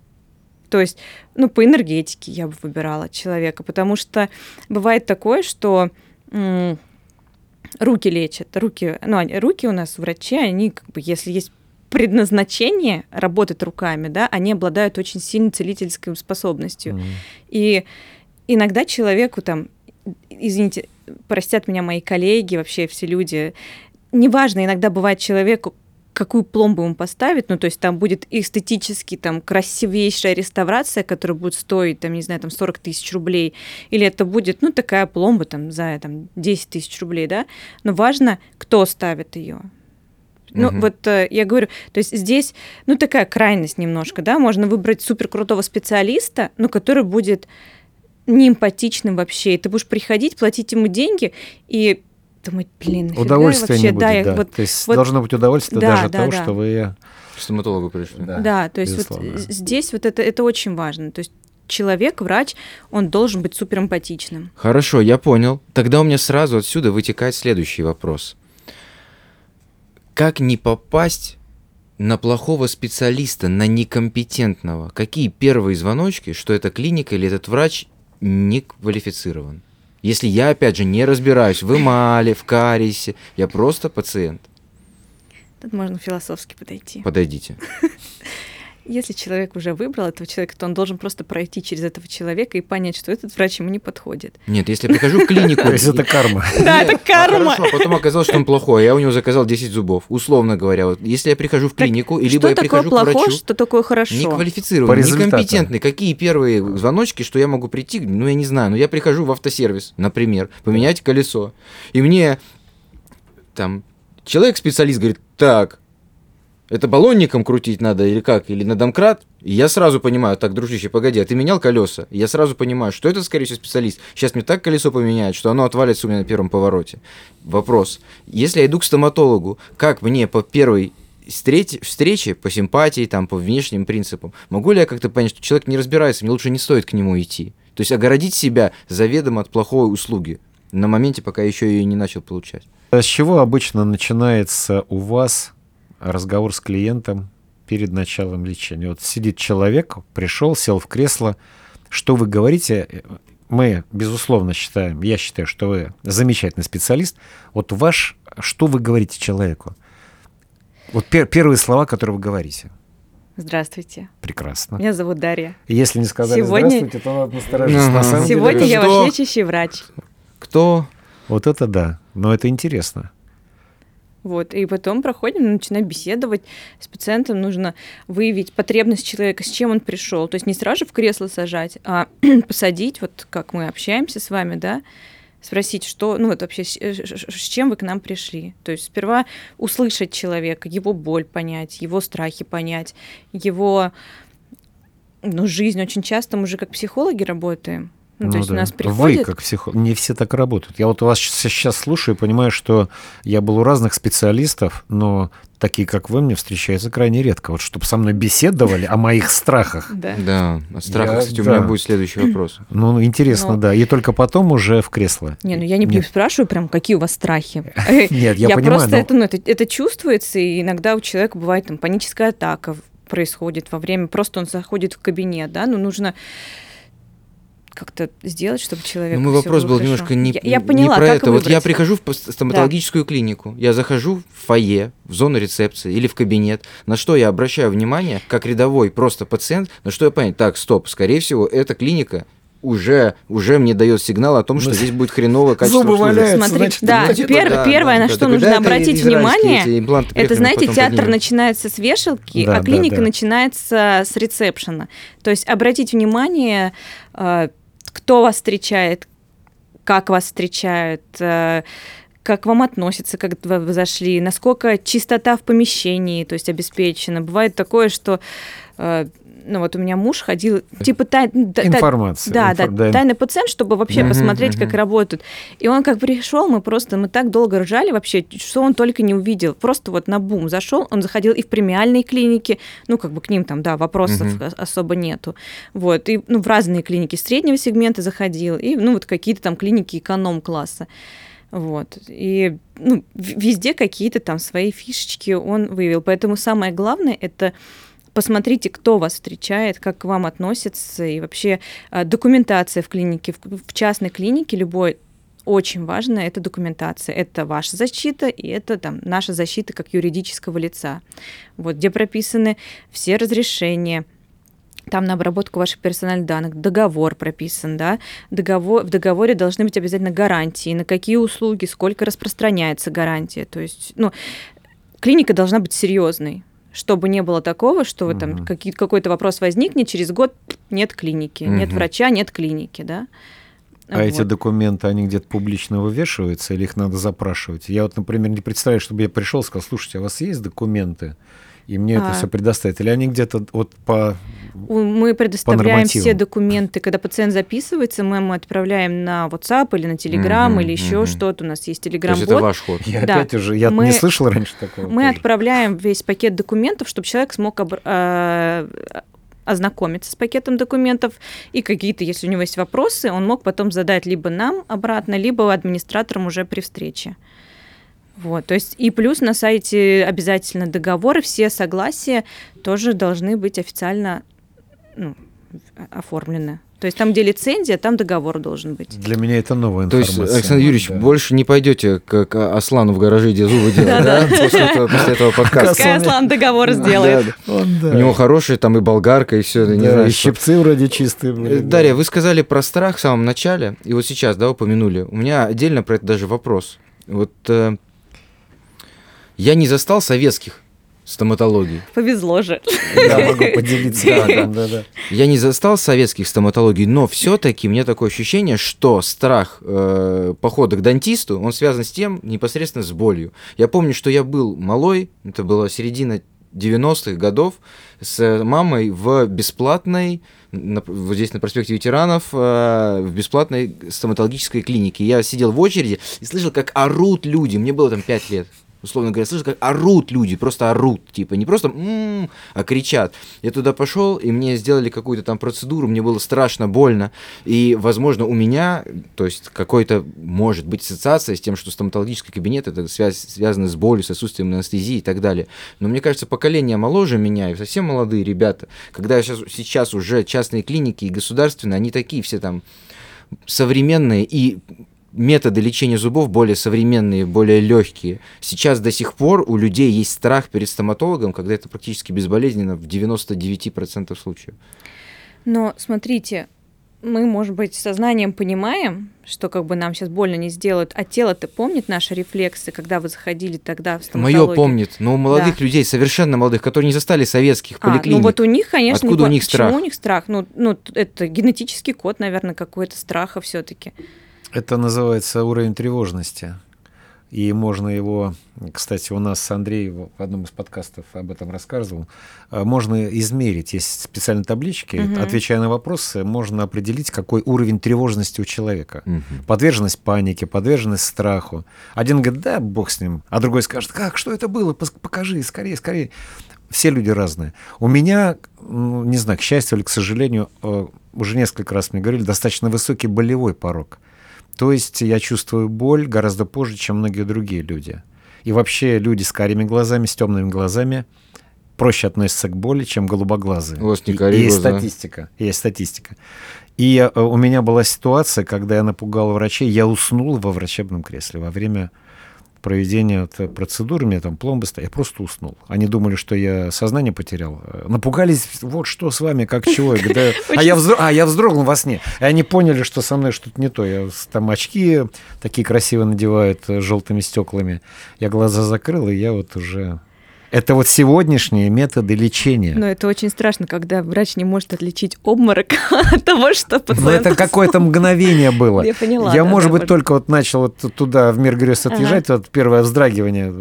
То есть, ну, по энергетике я бы выбирала человека, потому что бывает такое, что м, руки лечат, руки, ну, они- руки у нас врачи, они как бы, если есть предназначение работать руками, да, они обладают очень сильной целительской способностью. Мгм. И иногда человеку там, извините, простят меня мои коллеги, вообще все люди, неважно, иногда бывает человеку, какую пломбу ему поставить, ну, то есть там будет эстетически там красивейшая реставрация, которая будет стоить, там, не знаю, там 40 тысяч рублей, или это будет, ну, такая пломба там за там, 10 тысяч рублей, да, но важно, кто ставит ее. Ну, Мгм. вот э, я говорю, то есть здесь, ну, такая крайность немножко, да, можно выбрать супер крутого специалиста, но который будет неэмпатичным вообще, и ты будешь приходить, платить ему деньги и думать, блин, нафига Удовольствия вообще, не будет, да, я да. вот То есть вот- должно быть удовольствие Да, даже от да, того, да. что вы... К стоматологу пришли. Да. Да, то есть вот безусловно. з- здесь вот это, это очень важно. То есть человек, врач, он должен быть супер эмпатичным. Хорошо, я понял. Тогда у меня сразу отсюда вытекает следующий вопрос. Как не попасть на плохого специалиста, на некомпетентного? Какие первые звоночки, что эта клиника или этот врач не квалифицирован? Если я, опять же, не разбираюсь в эмали, в кариесе, я просто пациент. Тут можно философски подойти. Подойдите. Если человек уже выбрал этого человека, то он должен просто пройти через этого человека и понять, что этот врач ему не подходит. Нет, если я прихожу в клинику... То есть это карма. Да, это а карма. хорошо, потом оказалось, что он плохой, а я у него заказал 10 зубов, условно говоря. Вот если я прихожу в клинику, и что либо я прихожу к врачу, что такое хорошо? неквалифицированный, некомпетентный, какие первые звоночки, что я могу прийти, ну я не знаю, но я прихожу в автосервис, например, поменять колесо, и мне там человек-специалист говорит, так, это баллонником крутить надо или как, или на домкрат, и я сразу понимаю, так, дружище, погоди, а ты менял колеса? И я сразу понимаю, что это, скорее всего, специалист. Сейчас мне так колесо поменяет, что оно отвалится у меня на первом повороте. Вопрос. Если я иду к стоматологу, как мне по первой встрече, встрече по симпатии, там, по внешним принципам, могу ли я как-то понять, что человек не разбирается, мне лучше не стоит к нему идти? То есть огородить себя заведомо от плохой услуги на моменте, пока еще ее не начал получать. А С чего обычно начинается у вас разговор с клиентом перед началом лечения? Вот сидит человек, пришел, сел в кресло. Что вы говорите? Мы, безусловно, считаем, я считаю, что вы замечательный специалист. Вот ваш, что вы говорите человеку? Вот пер- первые слова, которые вы говорите. Здравствуйте. Прекрасно. Меня зовут Дарья. Если не сказали Сегодня- здравствуйте, то надо насторожиться. Ага. На самом деле, Сегодня это- я что? ваш лечащий врач. Кто? Вот это да. Но это интересно. Вот, и потом проходим, начинаем беседовать. С пациентом нужно выявить потребность человека, с чем он пришел. То есть не сразу в кресло сажать, а посадить, вот как мы общаемся с вами, да, спросить, что, ну вот вообще, э, с чем вы к нам пришли. То есть сперва услышать человека, его боль понять, его страхи понять, его ну, жизнь. Очень часто мы же как психологи работаем. Ну, то Ну есть у да. нас Вы приходят... как психолог. Не все так работают. Я вот у вас сейчас слушаю и понимаю, что я был у разных специалистов, но такие, как вы, мне встречаются крайне редко. Вот чтобы со мной беседовали о моих страхах. Да. Да, от страха, Я- кстати, у меня будет следующий вопрос. Ну, интересно, Ну. да. И только потом уже в кресло. Не, ну я не, Нет. спрашиваю прям, какие у вас страхи. Нет, я понимаю, просто но- это, ну, это, это чувствуется, и иногда у человека бывает там паническая атака происходит во время, просто он заходит в кабинет, да, ну нужно как-то сделать, чтобы человек. Ну, мой вопрос был немножко не, я, я не поняла, про как это. Вот я выбрать. прихожу в стоматологическую клинику, я захожу в фойе, в зону рецепции или в кабинет. На что я обращаю внимание, как рядовой просто пациент, на что я понять, так, стоп, скорее всего, эта клиника уже, уже мне дает сигнал о том, что Ну, здесь будет хреновое качество зубы валяются, Смотри, значит, да, значит, пер- да, первое, да, на да, что да, нужно обратить внимание, Это, знаете, театр поднимем. начинается с вешалки, Да, а да, клиника да. начинается с ресепшена. То есть обратить внимание, э, кто вас встречает, как вас встречают, э, как вам относятся, как вы зашли, насколько чистота в помещении, то есть обеспечена. Бывает такое, что э, ну вот у меня муж ходил, типа тай- та- та- Информация. да, Инфор- да, тайный пациент, чтобы вообще Мгм, посмотреть, мгм. как работают. И он как пришел, мы просто, мы так долго ржали вообще, что он только не увидел. Просто вот на бум зашел, он заходил и в премиальные клиники, ну как бы к ним там, да, вопросов ос- особо нету. Вот, и ну, в разные клиники среднего сегмента заходил, и ну вот какие-то там клиники эконом-класса. Вот. И ну, везде какие-то там свои фишечки он выявил. Поэтому самое главное это посмотрите, кто вас встречает, как к вам относятся, и вообще а, документация в клинике, в, частной клинике любой очень важно, это документация. Это ваша защита, и это там наша защита как юридического лица. Вот, где прописаны все разрешения, там на обработку ваших персональных данных, договор прописан, да, договор, в договоре должны быть обязательно гарантии, на какие услуги, сколько распространяется гарантия, то есть, ну, клиника должна быть серьезной, чтобы не было такого, что вы, там какие, какой-то вопрос возникнет, через год нет клиники, угу. нет врача, нет клиники, да. А вот. эти документы, они где-то публично вывешиваются или их надо запрашивать? Я вот, например, не представляю, чтобы я пришел и сказал, слушайте, а у вас есть документы? И мне а. это все предоставят? Или они где-то вот по Мы предоставляем по все документы. Когда пациент записывается, мы ему отправляем на WhatsApp или на Telegram mm-hmm, или еще mm-hmm. что-то. У нас есть Telegram. То это ваш ход. Я да. опять уже, я мы, не слышал раньше такого. Мы тоже. отправляем весь пакет документов, чтобы человек смог об, э, ознакомиться с пакетом документов, и какие-то, если у него есть вопросы, он мог потом задать либо нам обратно, либо администраторам уже при встрече. Вот, то есть и плюс на сайте обязательно договоры, все согласия тоже должны быть официально ну, оформлены. То есть там, где лицензия, там договор должен быть. Для меня это новая информация. То есть, Александр Юрьевич, да. больше не пойдете к Аслану в гараже, где зубы делать, да? После этого подкаста. Пускай Аслан договор сделает. У него хорошая там и болгарка, и все. И щипцы вроде чистые. Э, Дарья, вы сказали про страх в самом начале, и вот сейчас, да, упомянули. У меня отдельно про это даже вопрос. Вот э, я не застал советских стоматологий. Повезло же. Я могу поделиться. Да, да, да. Я не застал советских стоматологий, но все-таки мне такое ощущение, что страх э, похода к дантисту, он связан с тем непосредственно с болью. Я помню, что я был малой, это была середина 90-х годов, с мамой в бесплатной, на, вот здесь на проспекте ветеранов, э, в бесплатной стоматологической клинике. Я сидел в очереди и слышал, как орут люди. Мне было там 5 лет условно говоря, слышишь, как орут люди, просто орут, типа, не просто м-м, а кричат. Я туда пошел, и мне сделали какую-то там процедуру, мне было страшно больно, и, возможно, у меня, то есть, какой-то, может быть, ассоциация с тем, что стоматологический кабинет, это связь, связано с болью, с отсутствием анестезии и так далее. Но мне кажется, поколение моложе меня, и совсем молодые ребята, когда сейчас, сейчас уже частные клиники и государственные, они такие все там современные и методы лечения зубов более современные, более легкие. Сейчас до сих пор у людей есть страх перед стоматологом, когда это практически безболезненно в 99% случаев. Но смотрите, мы, может быть, сознанием понимаем, что как бы нам сейчас больно не сделают, а тело-то помнит наши рефлексы, когда вы заходили тогда в стоматологию? Мое помнит, но у молодых да. людей, совершенно молодых, которые не застали советских а, поликлиник. Ну вот у них, конечно, Откуда не у них страх? Почему у них страх? Ну, ну, это генетический код, наверное, какой-то страха все таки это называется уровень тревожности. И можно его, кстати, у нас Андрей в одном из подкастов об этом рассказывал, э, можно измерить. Есть специальные таблички, угу. отвечая на вопросы, можно определить, какой уровень тревожности у человека. Угу. Подверженность панике, подверженность страху. Один говорит, да, бог с ним, а другой скажет, как, что это было, покажи, скорее, скорее. Все люди разные. У меня, ну, не знаю, к счастью или к сожалению, э, уже несколько раз мне говорили, достаточно высокий болевой порог. То есть я чувствую боль гораздо позже, чем многие другие люди. И вообще люди с карими глазами, с темными глазами проще относятся к боли, чем голубоглазые. У вас не и, и есть статистика. Есть статистика. И э, у меня была ситуация, когда я напугал врачей, я уснул во врачебном кресле во время проведения процедуры, у меня там пломбы стоят, я просто уснул. Они думали, что я сознание потерял. Напугались, вот что с вами, как чего. Я говорю, да, а, я а я вздрогнул во сне. И они поняли, что со мной что-то не то. Я там очки такие красиво надевают э, желтыми стеклами. Я глаза закрыл, и я вот уже это вот сегодняшние методы лечения. Но это очень страшно, когда врач не может отличить обморок от того, что пациент... Ну, это какое-то мгновение было. Я поняла. Я, да, может да, быть, только вот начал вот туда в мир грез отъезжать, ага. вот первое вздрагивание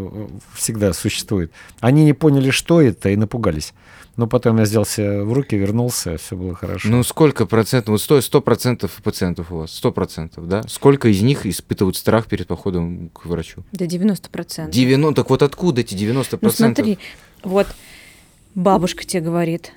всегда существует. Они не поняли, что это, и напугались. Но потом я сделался в руки, вернулся, все было хорошо. Ну, сколько процентов, вот сто, сто процентов пациентов у вас, сто процентов, да? Сколько из них испытывают страх перед походом к врачу? Да 90 процентов. 90, так вот откуда эти 90 процентов? Ну, смотри, вот бабушка тебе говорит,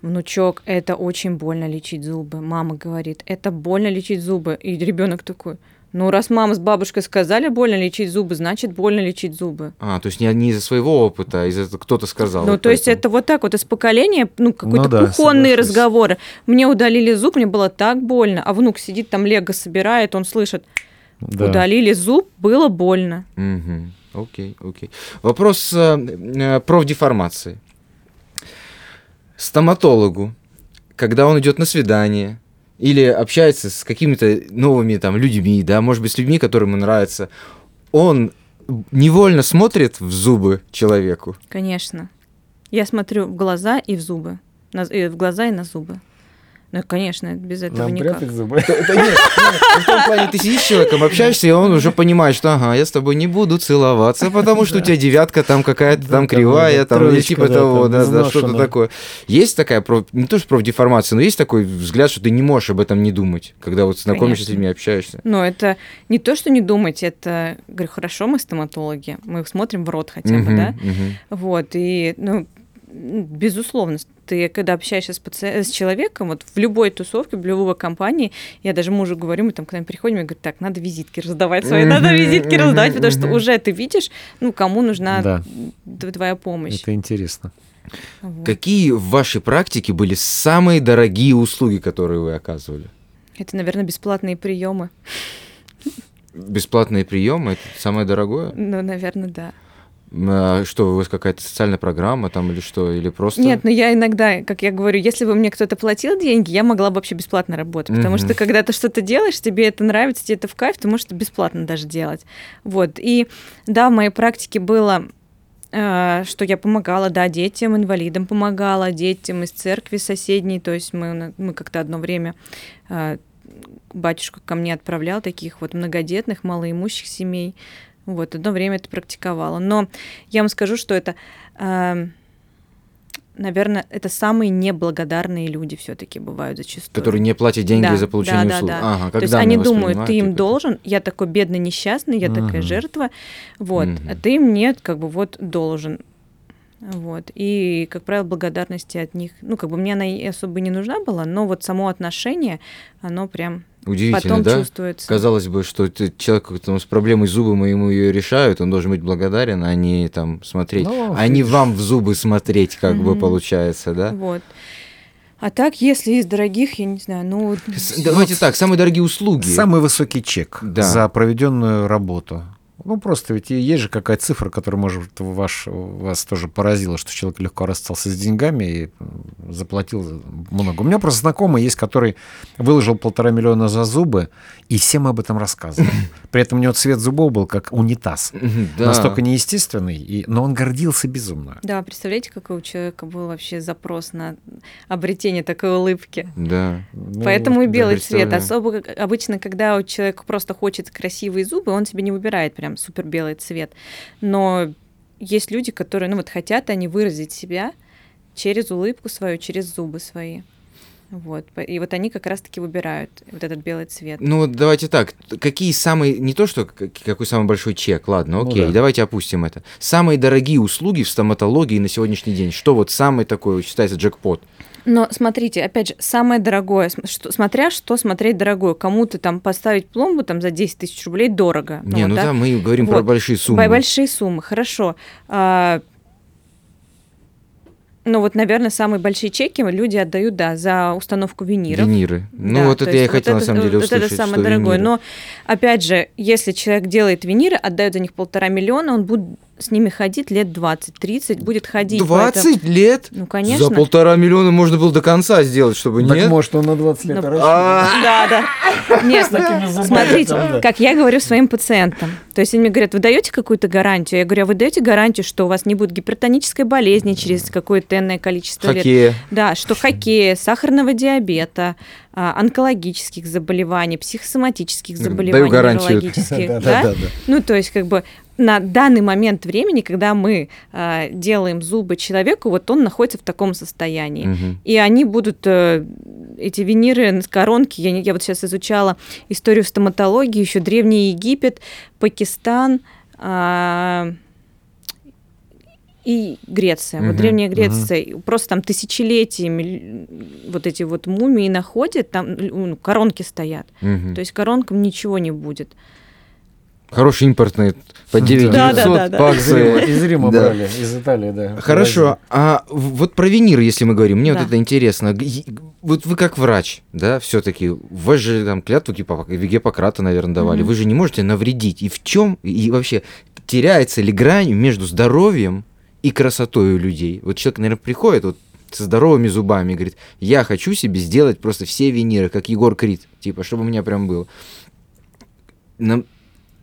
внучок, это очень больно лечить зубы. Мама говорит, это больно лечить зубы. И ребенок такой, ну, раз мама с бабушкой сказали больно лечить зубы, значит больно лечить зубы. А, то есть не, не из-за своего опыта, а из-за кто-то сказал. Ну, вот то поэтому. есть это вот так вот из поколения, ну, какой-то ну, да, кухонные соглашусь. разговоры. Мне удалили зуб, мне было так больно, а внук сидит там лего собирает, он слышит, Да. удалили зуб, было больно. Мгм. Окей, окей. Вопрос э, э, профдеформации. Стоматологу, когда он идет на свидание или общается с какими-то новыми там людьми, да, может быть, с людьми, которые ему нравятся, он невольно смотрит в зубы человеку. Конечно. Я смотрю в глаза и в зубы. На- и в глаза и на зубы. Ну, конечно, без этого Нам никак. прятать зубы? Да нет, в том плане ты сидишь с человеком, общаешься, и он уже понимает, что ага, я с тобой не буду целоваться, потому что у тебя девятка там какая-то там кривая, там, или типа того, да, да, что-то такое. Есть такая, проф- не то что профдеформация, но есть такой взгляд, что ты не можешь об этом не думать, когда вот знакомишься с людьми, общаешься. Но это не то, что не думать, это, говорю, хорошо, мы стоматологи, мы смотрим в рот хотя бы, да? Вот, и, ну, безусловно, ты, когда общаешься с, паци- с человеком, вот в любой тусовке, в любой компании, я даже мужу говорю, мы там к нам приходим, я говорю, так, надо визитки раздавать свои, надо визитки раздавать, потому что уже ты видишь, ну, кому нужна Да. твоя помощь. Это интересно. Вот. Какие в вашей практике были самые дорогие услуги, которые вы оказывали? Это, наверное, бесплатные приемы. Бесплатные приемы, это самое дорогое? Ну, наверное, да. Что, у вас какая-то социальная программа там или что? Или просто... Нет, но я иногда, как я говорю, если бы мне кто-то платил деньги, я могла бы вообще бесплатно работать. Потому Мгм. что когда ты что-то делаешь, тебе это нравится, тебе это в кайф, ты можешь это бесплатно даже делать. Вот. И да, в моей практике было э, что я помогала, да, детям, инвалидам помогала, детям из церкви соседней, то есть мы, мы как-то одно время э, батюшка ко мне отправлял таких вот многодетных, малоимущих семей, вот, одно время это практиковала. Но я вам скажу, что это, э, наверное, это самые неблагодарные люди все-таки бывают зачастую. Которые не платят деньги Да, за получение да, да, услуг. да. Ага, То есть они думают, ты им типа, должен, я такой бедный несчастный, я такая Мгм. жертва, вот, Мгм. а ты мне как бы вот должен. Вот. И, как правило, благодарности от них, ну, как бы мне она и особо не нужна была, но вот само отношение, оно прям Удивительно, потом да? чувствуется. Казалось бы, что ты, человек там, с проблемой зубом, и ему ее решают, он должен быть благодарен, а не там смотреть. Ну, а не вам в зубы смотреть, как бы получается, да? Вот. А так, если из дорогих, я не знаю, ну, С- Давайте так, самые дорогие услуги. Самый высокий чек Да. за проведенную работу. Ну, просто ведь и есть же какая-то цифра, которая, может, ваш, вас тоже поразила, что человек легко расстался с деньгами и заплатил много. У меня просто знакомый есть, который выложил полтора миллиона за зубы, и всем об этом рассказывал. При этом у него цвет зубов был как унитаз. Да. Настолько неестественный, и, но он гордился безумно. да, представляете, какой у человека был вообще запрос на обретение такой улыбки. Да. Ну, Поэтому и да. белый цвет. представляю. Особо обычно, когда у человека просто хочет красивые зубы, он себе не выбирает прям супер белый цвет. Но есть люди, которые, ну вот хотят они выразить себя через улыбку свою, через зубы свои. Вот. И вот они как раз-таки выбирают вот этот белый цвет. Ну, давайте так, какие самые, не то, что какой самый большой чек, ладно, Ну окей, да. давайте опустим это. Самые дорогие услуги в стоматологии на сегодняшний день, что вот самый такой считается джекпот? Но смотрите, опять же, самое дорогое, что- смотря что смотреть дорогое. Кому-то там поставить пломбу там за 10 тысяч рублей дорого. Не, вот, ну да? да, мы говорим про Вот. большие суммы. Большие суммы, хорошо. А, ну вот, наверное, самые большие чеки люди отдают, да, за установку виниров. Виниры. Ну, Да, вот то это я и хотел вот на самом деле вот услышать, это самое что дорогое. виниры. Но опять же, если человек делает виниры, отдает за них полтора миллиона, он будет с ними ходить лет 20-30, будет ходить. поэтому- 20 лет? Ну, конечно. За полтора миллиона можно было до конца сделать, чтобы Так нет? может, он на 20 лет Ну. А, Да, да. Нет, смотрите, как я говорю своим пациентам. То есть они мне говорят, вы даете какую-то гарантию? Я говорю, а вы даете гарантию, что у вас не будет гипертонической болезни через какое-то энное количество лет? Хоккея. Да, что хоккея, сахарного диабета, онкологических заболеваний, психосоматических Даю заболеваний, гарантию. неврологических. Да. Ну, то есть, как бы на данный момент времени, когда мы а, делаем зубы человеку, вот он находится в таком состоянии. Мгм. И они будут, э, эти виниры, коронки, я, я вот сейчас изучала историю стоматологии, еще Древний Египет, Пакистан а, и Греция. Мгм, Вот Древняя Греция, просто там тысячелетиями вот эти вот мумии находят, там ну, коронки стоят. Мгм. То есть коронкам ничего не будет. Хорошие импортные по 9 Да, да, да, да. по Из Рима, акции. из Рима Да. брали, из Италии, да. Хорошо, а вот про виниры, если мы говорим, мне Да. вот это интересно. Вот вы как врач, да, все-таки, вы же там клятву Гиппократа, наверное, давали, mm-hmm. вы же не можете навредить. И в чем, и вообще, теряется ли грань между здоровьем и красотой у людей? Вот человек, наверное, приходит вот со здоровыми зубами и говорит, я хочу себе сделать просто все виниры, как Егор Крид, типа, чтобы у меня прям было. Нам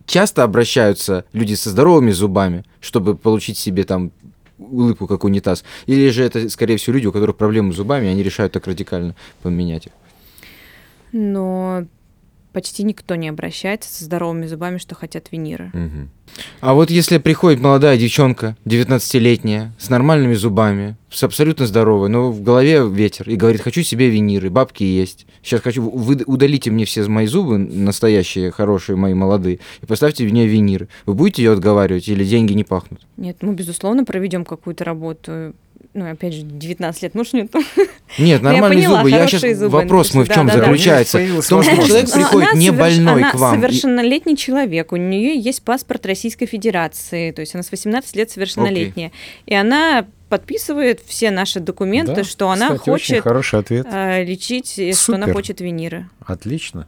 часто обращаются люди со здоровыми зубами, чтобы получить себе там улыбку, как унитаз? Или же это, скорее всего, люди, у которых проблемы с зубами, они решают так радикально поменять их? Но почти никто не обращается со здоровыми зубами, что хотят виниры. Угу. А вот если приходит молодая девчонка, 19-летняя, с нормальными зубами, с абсолютно здоровой, но в голове ветер, и говорит, хочу себе виниры, бабки есть. Сейчас хочу, вы удалите мне все мои зубы, настоящие, хорошие, мои молодые, и поставьте мне виниры. Вы будете ее отговаривать или деньги не пахнут? Нет, мы, безусловно, проведем какую-то работу ну, опять же, 19 лет, ну что нет? Нет, нормальные зубы. Я сейчас зубы, вопрос мой в чем да, заключается? Да, В том, что человек приходит не больной к вам. совершеннолетний человек, у нее есть паспорт Российской Федерации, то есть она с 18 лет совершеннолетняя. И она подписывает все наши документы, да, что она кстати, хочет хороший ответ. Э, лечить, Супер. что она хочет виниры. Отлично.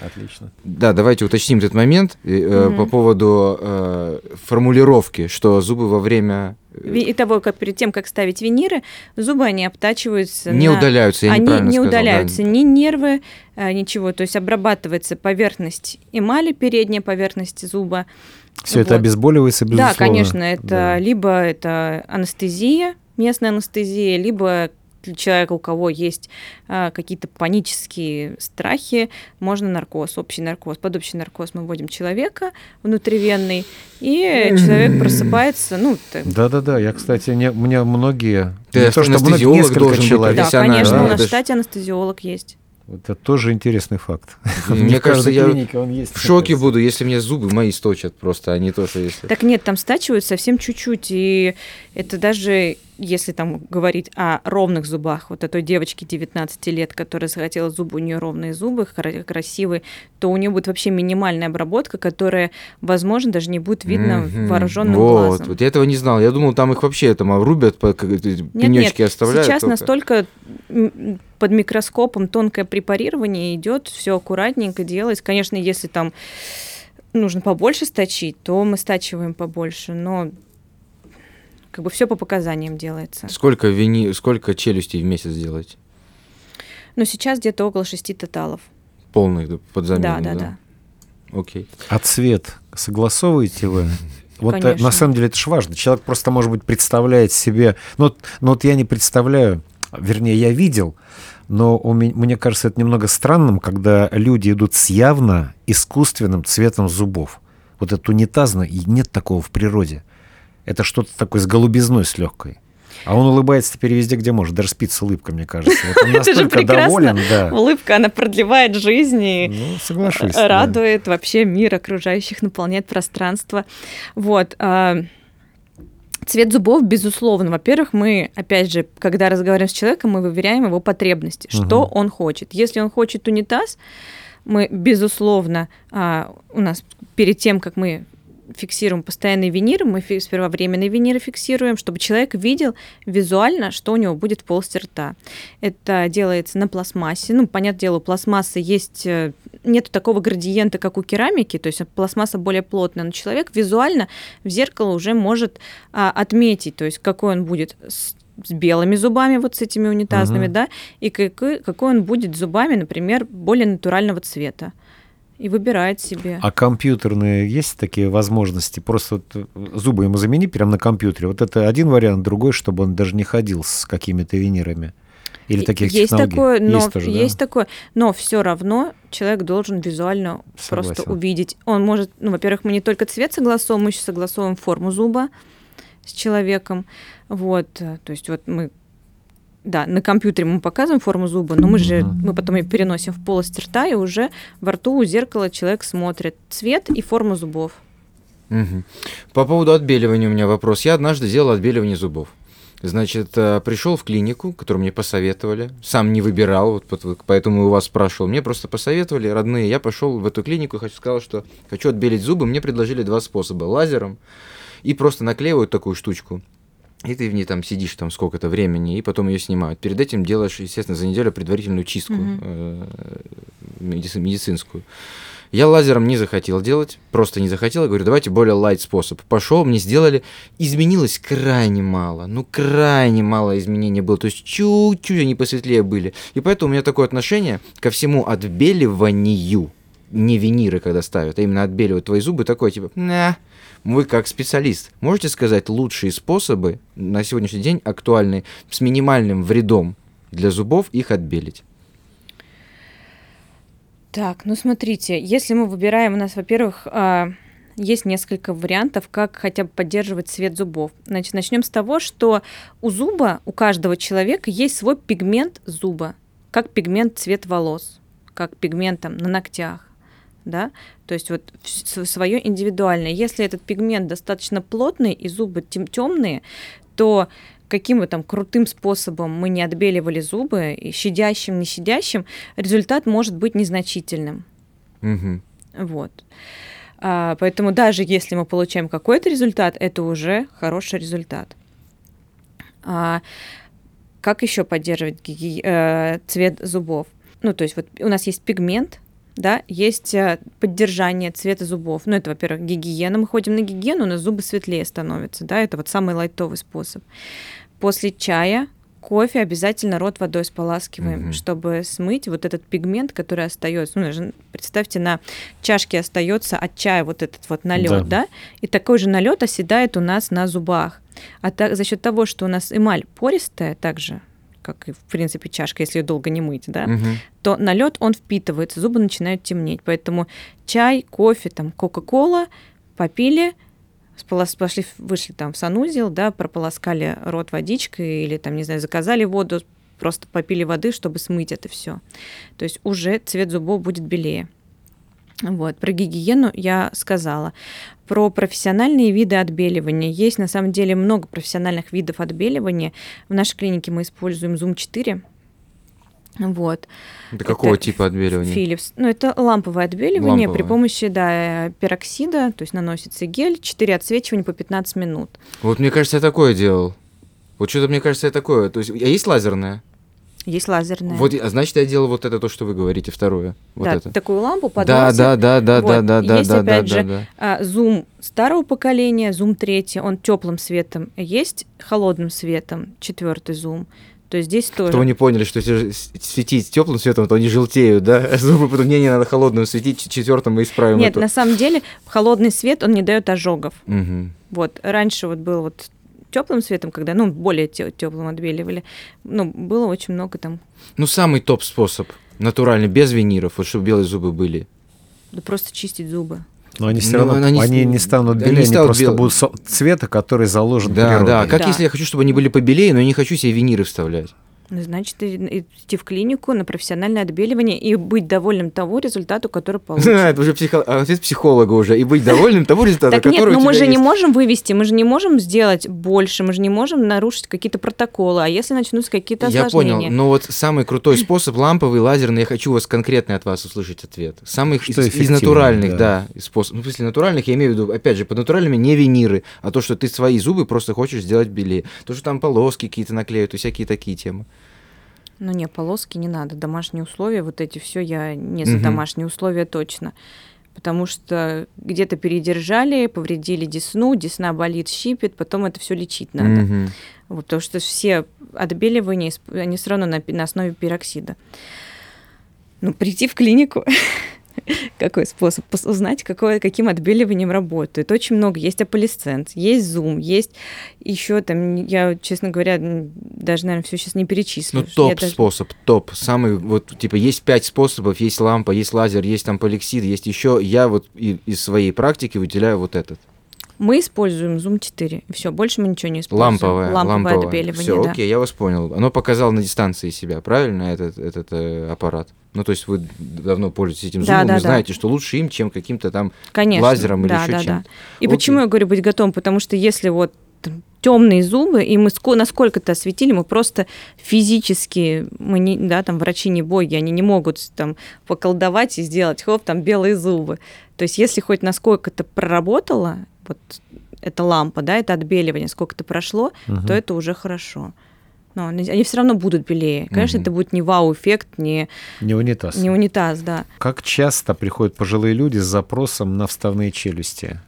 Отлично. Да, давайте уточним этот момент э, по поводу э, формулировки, что зубы во время и того, как перед тем, как ставить виниры, зубы они обтачиваются. Не на... удаляются, я Они не сказал, удаляются, да. ни нервы, ничего. То есть обрабатывается поверхность эмали, передняя поверхность зуба. Все вот. это обезболивается, безусловно. Да, конечно, это да. либо это анестезия, местная анестезия, либо человека, у кого есть а, какие-то панические страхи, можно наркоз, общий наркоз. Под общий наркоз мы вводим человека внутривенный, и человек просыпается, ну... Да-да-да, я, кстати, не, у меня многие... Ты не то, что несколько человек. Да, конечно, да, у нас в штате анестезиолог есть. Вот это тоже интересный факт. Мне кажется, я в шоке буду, если мне зубы мои сточат просто, а не то, что если... Так нет, там стачивают совсем чуть-чуть, и это даже если там говорить о ровных зубах, вот о той девочке 19 лет, которая захотела зубы, у нее ровные зубы, красивые, то у нее будет вообще минимальная обработка, которая, возможно, даже не будет видно mm-hmm. вооруженным вот, глазом. Вот я этого не знал. Я думал, там их вообще там рубят, пенечки нет, нет. оставляют. Сейчас только. настолько под микроскопом тонкое препарирование идет, все аккуратненько делать. Конечно, если там нужно побольше сточить, то мы стачиваем побольше, но как бы все по показаниям делается. Сколько вини, сколько челюстей в месяц делаете? Ну, сейчас где-то около шести тоталов. Полных под замену, да? Да, да, да. Окей. А цвет согласовываете вы? Вот э, Конечно. на самом деле это же важно. Человек просто, может быть, представляет себе... Ну, ну вот я не представляю, вернее, я видел, но у меня, мне кажется, это немного странным, когда люди идут с явно искусственным цветом зубов. Вот это унитазно, и нет такого в природе. Это что-то такое с голубизной, с легкой. А он улыбается теперь везде, где может. Даже спит с улыбкой, мне кажется. Вот он настолько доволен, да. Улыбка, она продлевает жизнь и ну, соглашусь, радует да. вообще мир окружающих, наполняет пространство. Вот. А, цвет зубов, безусловно. Во-первых, мы, опять же, когда разговариваем с человеком, мы выверяем его потребности, что угу. он хочет. Если он хочет унитаз, мы, безусловно, а, у нас перед тем, как мы фиксируем постоянные виниры, мы сперва временные виниры фиксируем, чтобы человек видел визуально, что у него будет в полости рта. Это делается на пластмассе. Ну, понятное дело, у пластмассы есть э, нет такого градиента, как у керамики, то есть пластмасса более плотная, но человек визуально в зеркало уже может а, отметить, то есть какой он будет с с белыми зубами, вот с этими унитазными, угу. да, и какой, какой он будет зубами, например, более натурального цвета и выбирает себе. А компьютерные есть такие возможности? Просто вот э, зубы ему замени прямо на компьютере. Вот это один вариант, другой, чтобы он даже не ходил с какими-то винирами. Или таких есть технологий? Такое, но, есть, тоже, есть да? такое, но все равно человек должен визуально Согласен. просто увидеть. Он может, ну, во-первых, мы не только цвет согласовываем, мы еще согласовываем форму зуба с человеком. Вот, то есть вот мы да, на компьютере мы показываем форму зуба, но мы же мы потом ее переносим в полость рта, и уже во рту у зеркала человек смотрит цвет и форму зубов. Угу. По поводу отбеливания у меня вопрос. Я однажды делал отбеливание зубов. Значит, э, пришел в клинику, которую мне посоветовали. Сам не выбирал, вот поэтому у вас спрашивал. Мне просто посоветовали, родные. Я пошел в эту клинику, хочу сказал, что хочу отбелить зубы. Мне предложили два способа. Лазером и просто наклеивают такую штучку и ты в ней там сидишь там сколько-то времени, и потом ее снимают. Перед этим делаешь, естественно, за неделю предварительную чистку э, медици- медицинскую. Я лазером не захотел делать, просто не захотел. Я говорю, давайте более лайт способ. Пошел, мне сделали. Изменилось крайне мало. Ну, крайне мало изменений было. То есть чуть-чуть они посветлее были. И поэтому у меня такое отношение ко всему отбеливанию. Не виниры, когда ставят, а именно отбеливают твои зубы, такое типа, вы как специалист, можете сказать лучшие способы на сегодняшний день актуальные с минимальным вредом для зубов их отбелить? Так, ну смотрите, если мы выбираем, у нас, во-первых, а, есть несколько вариантов, как хотя бы поддерживать цвет зубов. Значит, начнем с того, что у зуба, у каждого человека есть свой пигмент зуба, как пигмент цвет волос, как пигмент там на ногтях, да, то есть вот свое индивидуальное. Если этот пигмент достаточно плотный и зубы темные, то каким бы там крутым способом мы не отбеливали зубы, и щадящим, не щадящим, результат может быть незначительным. Мгм. Вот. А, поэтому даже если мы получаем какой-то результат, это уже хороший результат. А, как еще поддерживать гиги- э, цвет зубов? Ну, то есть вот у нас есть пигмент, да, есть э, поддержание цвета зубов. Ну, это, во-первых, гигиена. Мы ходим на гигиену, у нас зубы светлее становятся, да, это вот самый лайтовый способ. После чая, кофе обязательно рот водой споласкиваем, Мгм. чтобы смыть вот этот пигмент, который остается. Ну, представьте, на чашке остается от чая вот этот вот налет, Да. да. и такой же налет оседает у нас на зубах. А так, за счет того, что у нас эмаль пористая, также как и в принципе чашка, если ее долго не мыть, да, Мгм. то налет он впитывается, зубы начинают темнеть. Поэтому чай, кофе, там, кока-кола попили, пошли, вышли там в санузел, да, прополоскали рот водичкой или там, не знаю, заказали воду, просто попили воды, чтобы смыть это все. То есть уже цвет зубов будет белее. Вот, про гигиену я сказала. Про профессиональные виды отбеливания. Есть на самом деле много профессиональных видов отбеливания. В нашей клинике мы используем Zoom 4. Вот. Это какого Это типа отбеливания? Philips. Ну, это ламповое отбеливание при Ламповое. помощи да, пероксида, то есть наносится гель, 4 отсвечивания по 15 минут. Вот мне кажется, я такое делал. Вот что-то мне кажется, я такое. То есть, а есть лазерное? Есть лазерная. Вот, а значит, я делал вот это то, что вы говорите, второе. Вот да, это. такую лампу Да, подносим. да, да, да, Вот. да, да, да, Есть, да, да, опять да, же, да. А, Zoom старого поколения, Zoom третий, он теплым светом. Есть холодным светом, четвертый Zoom. То есть здесь тоже. Что вы не поняли, что если светить теплым светом, то они желтеют, да? Зубы потом, не, не надо холодным светить, четвертым мы исправим Нет, эту. на самом деле холодный свет, он не дает ожогов. Мгм. Вот раньше вот был вот теплым светом, когда, ну, более теплым отбеливали, ну, было очень много там, Ну, самый топ способ, натуральный, без виниров, вот чтобы белые зубы были. да просто чистить зубы. Но они все Ну, равно они они, не станут они белее, они, станут просто бел- будут цвета, который заложен Да, природой. да. Как Да. если я хочу, чтобы они были побелее, но я не хочу себе виниры вставлять? Ну, Значит, идти в клинику на профессиональное отбеливание и быть довольным того результату, который получится. Это уже психо- ответ психолога уже. И быть довольным того результата, Так нет, который у ну мы же не можем вывести, мы же не можем сделать больше, мы же не можем нарушить какие-то протоколы. А если начнутся какие-то Я понял, осложнения? но вот самый крутой способ, ламповый, лазерный, я хочу вас конкретный от вас услышать ответ. Самый Что из, натуральных, да. да, способ. Ну, в смысле натуральных, я имею в виду, опять же, под натуральными не виниры, а то, что ты свои зубы просто хочешь сделать белее. То, что там полоски какие-то наклеют и всякие такие темы. Ну не, полоски не надо. Домашние условия, вот эти все я не за Мгм. домашние условия точно. Потому что где-то передержали, повредили десну, десна болит, щипет, потом это все лечить надо. Мгм. Вот, потому что все отбеливания, они все равно на, на основе пероксида. Ну, прийти в клинику, какой способ? Пос- Узнать, какое, каким отбеливанием работает. Очень много. Есть аполисцент, есть зум, есть еще там, я, честно говоря, даже, наверное, все сейчас не перечислю. Ну, Я топ даже- способ, топ. Самый, вот, типа, есть пять способов, есть лампа, есть лазер, есть там поликсид, есть еще. Я вот из своей практики выделяю вот этот. Мы используем Zoom 4. Все, больше мы ничего не используем. Ламповое, Ламповое ламповое. отбеливание, Все, да. окей, я вас понял. Оно показало на дистанции себя, правильно, этот, этот э, аппарат? Ну, то есть вы давно пользуетесь этим Да, зумом, да, вы да. знаете, что лучше им, чем каким-то там... Конечно. лазером или да, ещё да, чем-то. да. И Окей. почему я говорю быть готовым? Потому что если вот темные зубы, и мы ско- насколько-то осветили, мы просто физически, мы не, да, там врачи не боги, они не могут там поколдовать и сделать, хоп, там белые зубы. То есть если хоть насколько-то проработало, вот это лампа, да, это отбеливание, сколько-то прошло, Мгм. то это уже хорошо. Но они, все равно будут белее. Конечно, Мгм. это будет не вау-эффект, не, Не унитаз. не унитаз, да. Как часто приходят пожилые люди с запросом на вставные челюсти?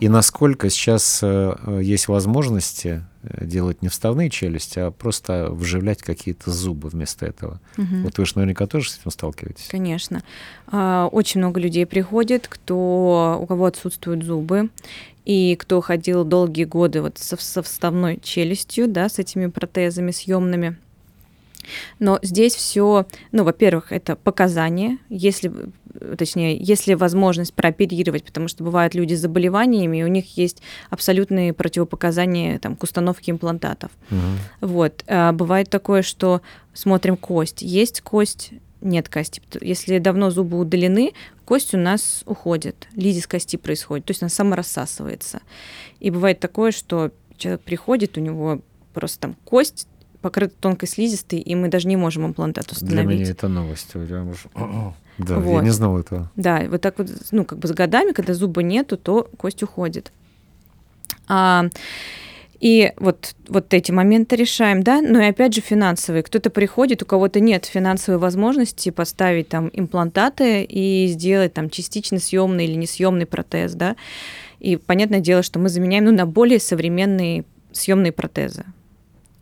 И насколько сейчас э, есть возможности э, делать не вставные челюсти, а просто вживлять какие-то зубы вместо этого? Мгм. Вот вы же наверняка тоже с этим сталкиваетесь. Конечно. А, Очень много людей приходит, кто, у кого отсутствуют зубы, и кто ходил долгие годы вот со, со вставной челюстью, да, с этими протезами съемными. Но здесь все, ну, во-первых, это показания, если, точнее, если возможность прооперировать, потому что бывают люди с заболеваниями, и у них есть абсолютные противопоказания там, к установке имплантатов. Мгм. Вот. А бывает такое, что смотрим кость. Есть кость, нет кости. Если давно зубы удалены, кость у нас уходит. Лизис кости происходит. То есть она саморассасывается. И бывает такое, что человек приходит, у него просто там кость покрыта тонкой слизистой, и мы даже не можем имплантат Для установить. меня это новость. Я уж- Да, я Вот. не знал этого. Да, вот так вот, ну, как бы с годами, когда зуба нету, то кость уходит. А, и вот, вот эти моменты решаем, да, но и опять же финансовые. Кто-то приходит, у кого-то нет финансовой возможности поставить там имплантаты и сделать там частично съемный или несъемный протез, да. И понятное дело, что мы заменяем ну, на более современные съемные протезы.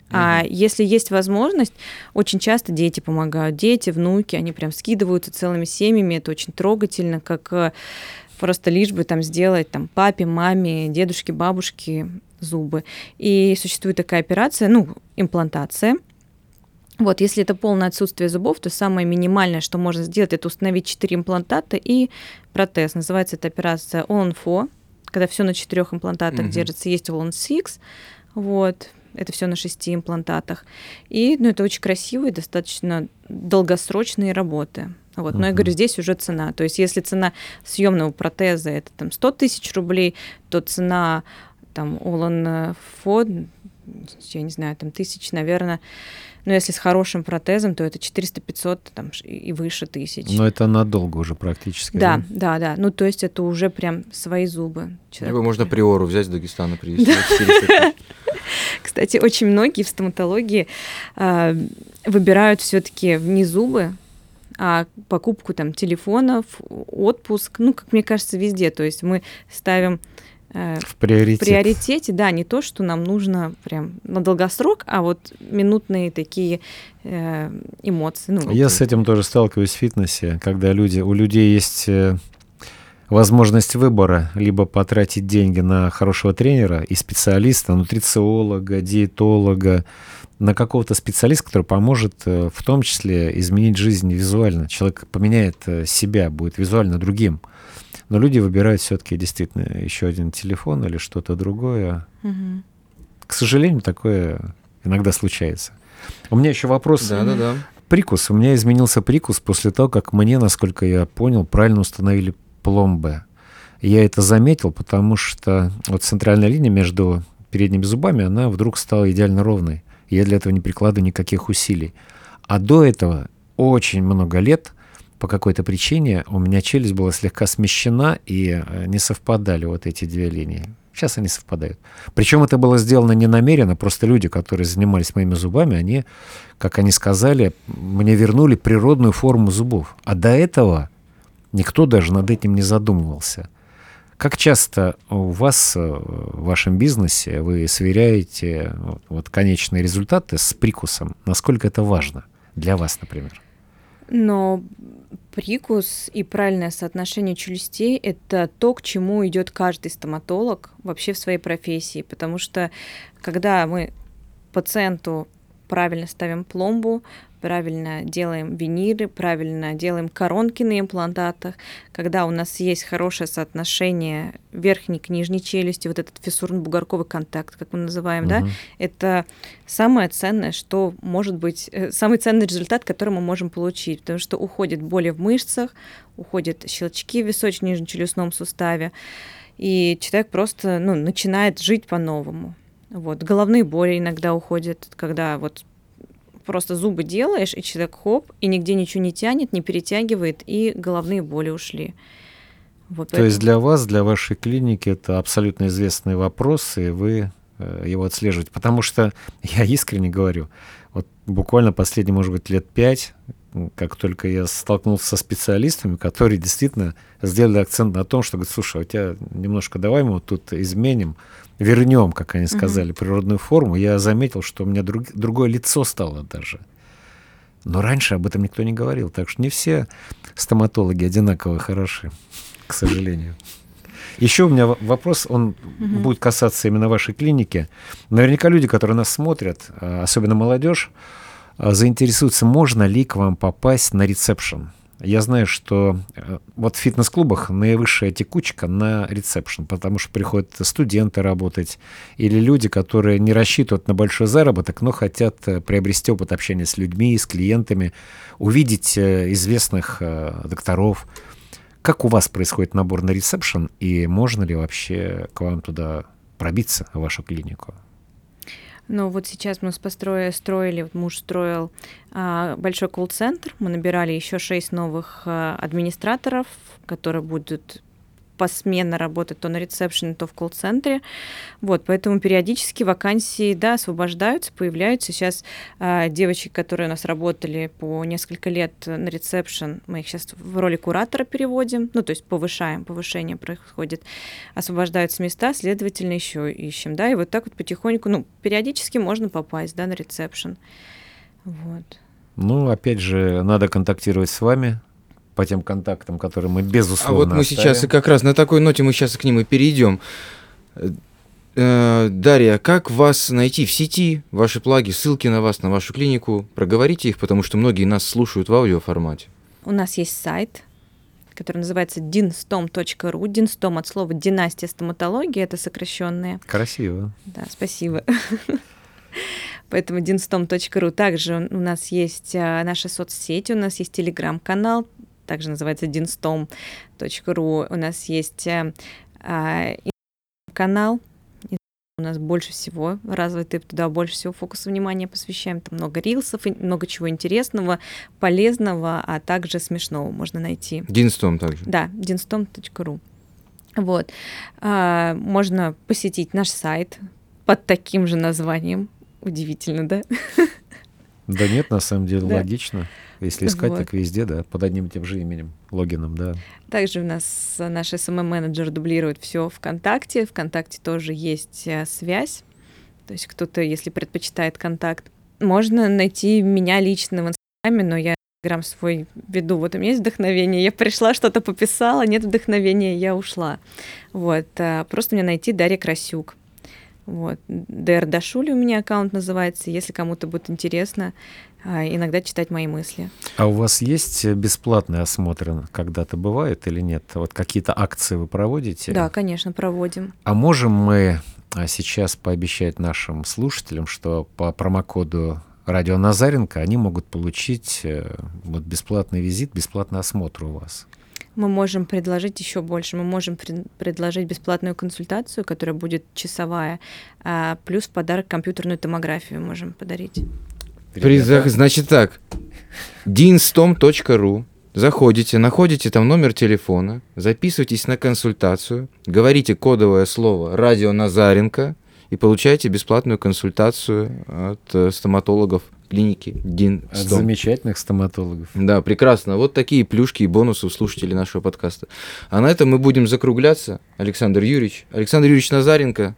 А если есть возможность, очень часто дети помогают. Дети, внуки, они прям скидываются целыми семьями. Это очень трогательно, как э, просто лишь бы там сделать там папе, маме, дедушке, бабушке зубы. И существует такая операция, ну, имплантация. Вот, если это полное отсутствие зубов, то самое минимальное, что можно сделать, это установить 4 имплантата и протез. Называется эта операция Four, когда все на четырех имплантатах Мгм. держится. Есть on Six, вот, это все на шести имплантатах. И, ну, это очень красивые, достаточно долгосрочные работы. Вот. Но я говорю, здесь уже цена. То есть, если цена съемного протеза это там 100 тысяч рублей, то цена там All on Four, я не знаю, там тысяч, наверное, но если с хорошим протезом, то это 400-500 там, и выше тысяч. Но это надолго уже практически. Да, да, да. Ну, то есть это уже прям свои зубы. Человек- Либо можно приору взять с Дагестана привезти. вот 400 тысяч. Кстати, очень многие в стоматологии а, выбирают все-таки не зубы, а покупку там телефонов, отпуск, ну, как мне кажется, везде. То есть мы ставим э, В в приоритет. приоритете, да, не то, что нам нужно прям на долгосрок, а вот минутные такие э, эмоции. Ну, Я с этим тоже сталкиваюсь в фитнесе, когда люди, у людей есть э, возможность выбора, либо потратить деньги на хорошего тренера и специалиста, нутрициолога, диетолога, на какого-то специалиста, который поможет в том числе изменить жизнь визуально. Человек поменяет себя, будет визуально другим. Но люди выбирают все-таки действительно еще один телефон или что-то другое. Мгм. К сожалению, такое иногда случается. У меня еще вопрос. Да-да-да. Прикус. У меня изменился прикус после того, как мне, насколько я понял, правильно установили пломбы. Я это заметил, потому что вот центральная линия между передними зубами, она вдруг стала идеально ровной. Я для этого не прикладываю никаких усилий. А до этого очень много лет по какой-то причине у меня челюсть была слегка смещена, и э, не совпадали вот эти две линии. Сейчас они совпадают. Причем это было сделано не намеренно, просто люди, которые занимались моими зубами, они, как они сказали, мне вернули природную форму зубов. А до этого никто даже над этим не задумывался. Как часто у вас э, в вашем бизнесе вы сверяете вот, конечные результаты с прикусом? Насколько это важно для вас, например? Но прикус и правильное соотношение челюстей – это то, к чему идет каждый стоматолог вообще в своей профессии. Потому что когда мы пациенту правильно ставим пломбу, правильно делаем виниры, правильно делаем коронки на имплантатах, когда у нас есть хорошее соотношение верхней к нижней челюсти, вот этот фиссурно-бугорковый контакт, как мы называем, да, Мгм. это самое ценное, что может быть, э, самый ценный результат, который мы можем получить, потому что уходит боли в мышцах, уходят щелчки в височно-нижнечелюстном суставе, и человек просто ну, начинает жить по-новому. Вот. Головные боли иногда уходят, когда вот просто зубы делаешь, и человек хоп, и нигде ничего не тянет, не перетягивает, и головные боли ушли. Вот То поэтому... есть для вас, для вашей клиники это абсолютно известный вопрос, и вы э, его отслеживаете. Потому что я искренне говорю, вот буквально последние, может быть, лет пять, как только я столкнулся со специалистами, которые действительно сделали акцент на том, что говорят, слушай, а у тебя немножко давай мы вот тут изменим, вернем, как они сказали, uh-huh. природную форму, я заметил, что у меня друг, другое лицо стало даже. Но раньше об этом никто не говорил, так что не все стоматологи одинаково хороши, к сожалению. Еще у меня вопрос, он угу. будет касаться именно вашей клиники. Наверняка люди, которые нас смотрят, а, особенно молодежь, а, заинтересуются, можно ли к вам попасть на ресепшн. Я знаю, что э, вот в фитнес-клубах наивысшая текучка на ресепшн, потому что приходят студенты работать или люди, которые не рассчитывают на большой заработок, но хотят э, приобрести опыт общения с людьми, с клиентами, увидеть э, известных докторов. Как у вас происходит набор на ресепшн и можно ли вообще к вам туда пробиться, в вашу клинику? Ну вот сейчас мы построили, строили, вот муж строил а, большой колл-центр, мы набирали еще шесть новых а, администраторов, которые будут посменно работать то на ресепшене, то в колл-центре. Вот, поэтому периодически вакансии, да, освобождаются, появляются. Сейчас э, девочки, которые у нас работали по несколько лет на ресепшн, мы их сейчас в роли куратора переводим, ну, то есть повышаем, повышение происходит, освобождаются места, следовательно, еще ищем, да, и вот так вот потихоньку, ну, периодически можно попасть, да, на ресепшн. Вот. Ну, опять же, надо контактировать с вами, по тем контактам, которые мы безусловно А вот мы оставим. сейчас и как раз на такой ноте мы сейчас к ним и перейдем. Э, Дарья, как вас найти в сети, ваши плаги, ссылки на вас, на вашу клинику? Проговорите их, потому что многие нас слушают в аудиоформате. У нас есть сайт, который называется dinstom.ru. Dinstom от слова династия стоматологии, это сокращенное. Красиво. Да, спасибо. Поэтому dinstom.ru. Также у нас есть а, наши соцсети, у нас есть телеграм-канал, также называется dinstom.ru. У нас есть э, э, канал, у нас больше всего развитый, туда больше всего фокуса внимания посвящаем. Там много рилсов, много чего интересного, полезного, а также смешного можно найти. Динстом также? Да, dinstom.ru. Вот. А, можно посетить наш сайт под таким же названием. Удивительно, да? Да нет, на самом деле да. логично. Если искать, вот. так везде, да, под одним и тем же именем, логином, да. Также у нас наш SMM-менеджер дублирует все ВКонтакте. ВКонтакте тоже есть э, связь. То есть кто-то, если предпочитает контакт, можно найти меня лично в Инстаграме, но я Инстаграм свой веду. Вот у меня есть вдохновение, я пришла, что-то пописала, нет вдохновения, я ушла. Вот. Э, просто мне найти Дарья Красюк. Вот. ДР Дашули у меня аккаунт называется. Если кому-то будет интересно, а, иногда читать мои мысли. А у вас есть бесплатный осмотр когда-то бывает или нет? Вот какие-то акции вы проводите? Да, конечно, проводим. А можем мы а, сейчас пообещать нашим слушателям, что по промокоду Радио Назаренко они могут получить э, вот бесплатный визит, бесплатный осмотр у вас? Мы можем предложить еще больше. Мы можем пред, предложить бесплатную консультацию, которая будет часовая, а, плюс в подарок компьютерную томографию можем подарить. Призах, значит так, dinstom.ru Заходите, находите там номер телефона, записывайтесь на консультацию, говорите кодовое слово «Радио Назаренко» и получаете бесплатную консультацию от э, стоматологов клиники Дин От замечательных стоматологов. Да, прекрасно. Вот такие плюшки и бонусы у слушателей нашего подкаста. А на этом мы будем закругляться. Александр Юрьевич. Александр Юрьевич Назаренко.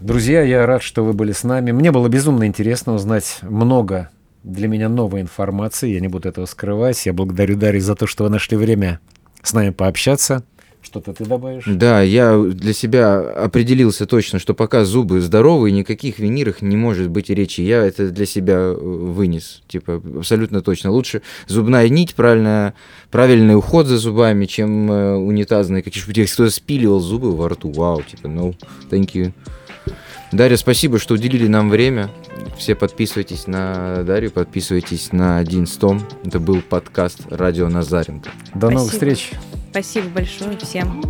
Друзья, я рад, что вы были с нами. Мне было безумно интересно узнать много для меня новой информации. Я не буду этого скрывать. Я благодарю Дарью за то, что вы нашли время с нами пообщаться. Что-то ты добавишь? Да, я для себя определился точно, что пока зубы здоровые, никаких винирах не может быть речи. Я это для себя э, вынес, типа, абсолютно точно. Лучше зубная нить, правильно, правильный уход за зубами, чем э, унитазные. Какие то кто-то спиливал зубы во рту. Вау, типа, no, thank you. Дарья, спасибо, что уделили нам время. Все подписывайтесь на Дарью, подписывайтесь на один стом. Это был подкаст Радио Назаренко. До спасибо. новых встреч. Спасибо большое всем.